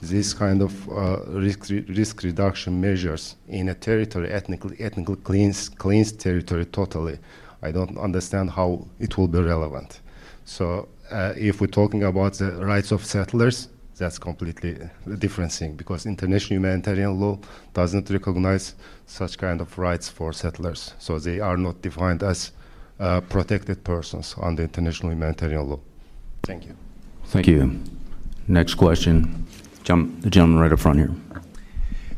this kind of uh, risk, re- risk reduction measures in a territory, ethnically, ethnically cleansed, cleansed territory totally, I don't understand how it will be relevant. So uh, if we're talking about the rights of settlers, that's completely a different thing because international humanitarian law doesn't recognize such kind of rights for settlers. So they are not defined as uh, protected persons under international humanitarian law. Thank you. Thank you. Next question. Jump, the gentleman right up front here.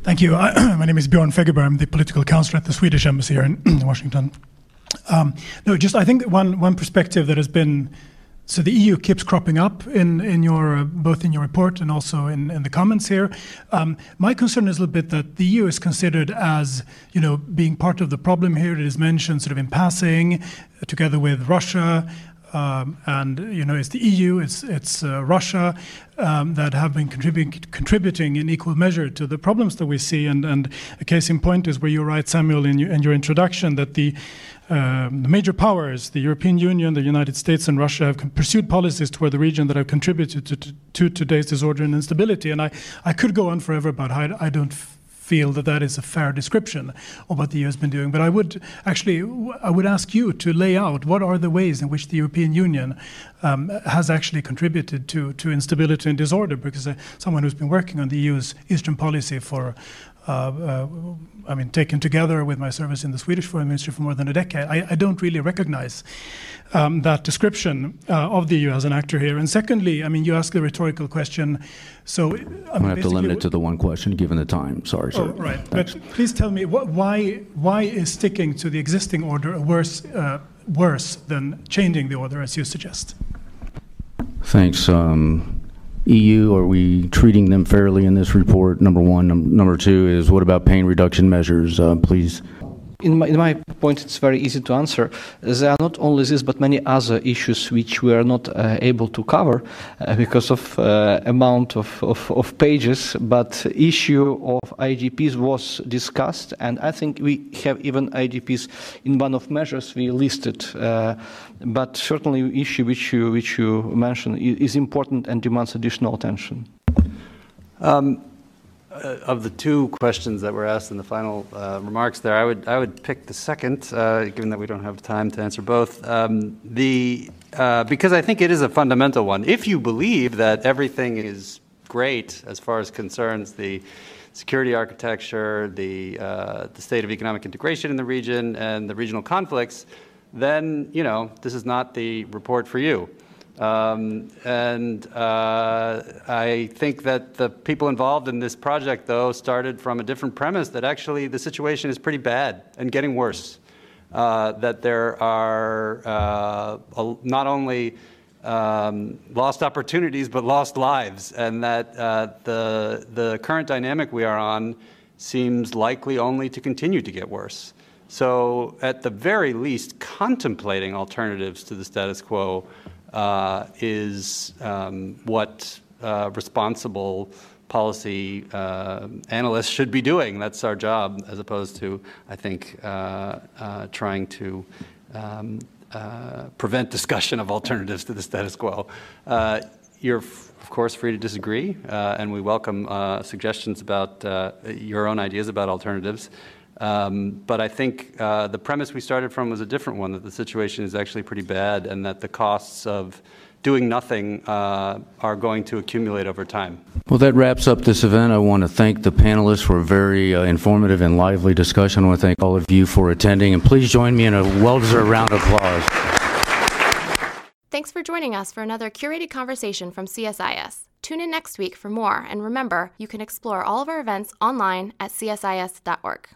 Thank you. I, my name is Bjorn Fegerberg. I'm the political counselor at the Swedish Embassy here in Washington. Um, no, just I think one one perspective that has been so the EU keeps cropping up in in your uh, both in your report and also in, in the comments here. Um, my concern is a little bit that the EU is considered as you know being part of the problem here. It is mentioned sort of in passing, uh, together with Russia. Um, and you know, it's the EU, it's it's uh, Russia um, that have been contributing contributing in equal measure to the problems that we see. And and a case in point is where you write, Samuel, in your, in your introduction, that the um, the major powers, the European Union, the United States, and Russia, have pursued policies toward the region that have contributed to, to, to today's disorder and instability. And I, I could go on forever about how I, I don't feel that that is a fair description of what the EU has been doing. But I would actually, I would ask you to lay out what are the ways in which the European Union um, has actually contributed to, to instability and disorder. Because uh, someone who's been working on the EU's Eastern policy for I mean, taken together with my service in the Swedish Foreign Ministry for more than a decade, I, I don't really recognize um, that description uh, of the EU as an actor here. And secondly, I mean, you ask a rhetorical question. So, I I'm mean, going to have to limit it to the one question, given the time. Sorry, sir. Oh, right. But please tell me, what, why, why is sticking to the existing order worse, uh, worse than changing the order, as you suggest? Thanks. Um, EU, are we treating them fairly in this report? Number one. Num- number two is what about pain reduction measures? Uh, please. In my, in my point, it's very easy to answer. There are not only this, but many other issues which we are not uh, able to cover uh, because of uh, amount of, of, of pages. But issue of IDPs was discussed, and I think we have even IDPs in one of measures we listed. Uh, but certainly, issue which you which you mentioned is important and demands additional attention. Um, Of the two questions that were asked in the final uh, remarks there, I would, I would pick the second, uh, given that we don't have time to answer both. Um, The, uh, because I think it is a fundamental one. If you believe that everything is great as far as concerns the security architecture, the, uh, the state of economic integration in the region, and the regional conflicts, then, you know, this is not the report for you. Um, and uh, I think that the people involved in this project, though, started from a different premise that actually the situation is pretty bad and getting worse. Uh, that there are uh, a, not only um, lost opportunities but lost lives, and that uh, the the current dynamic we are on seems likely only to continue to get worse. So, at the very least, contemplating alternatives to the status quo uh, is um, what uh, responsible policy uh, analysts should be doing. That's our job, as opposed to, I think, uh, uh, trying to um, uh, prevent discussion of alternatives to the status quo. You're, of course, free to disagree, and we welcome suggestions about your own ideas about alternatives. Um, but I think uh, the premise we started from was a different one that the situation is actually pretty bad and that the costs of doing nothing uh, are going to accumulate over time. Well, that wraps up this event. I want to thank the panelists for a very uh, informative and lively discussion. I want to thank all of you for attending, and please join me in a well deserved round of applause. Thanks for joining us for another curated conversation from CSIS. Tune in next week for more, and remember, you can explore all of our events online at csis.org.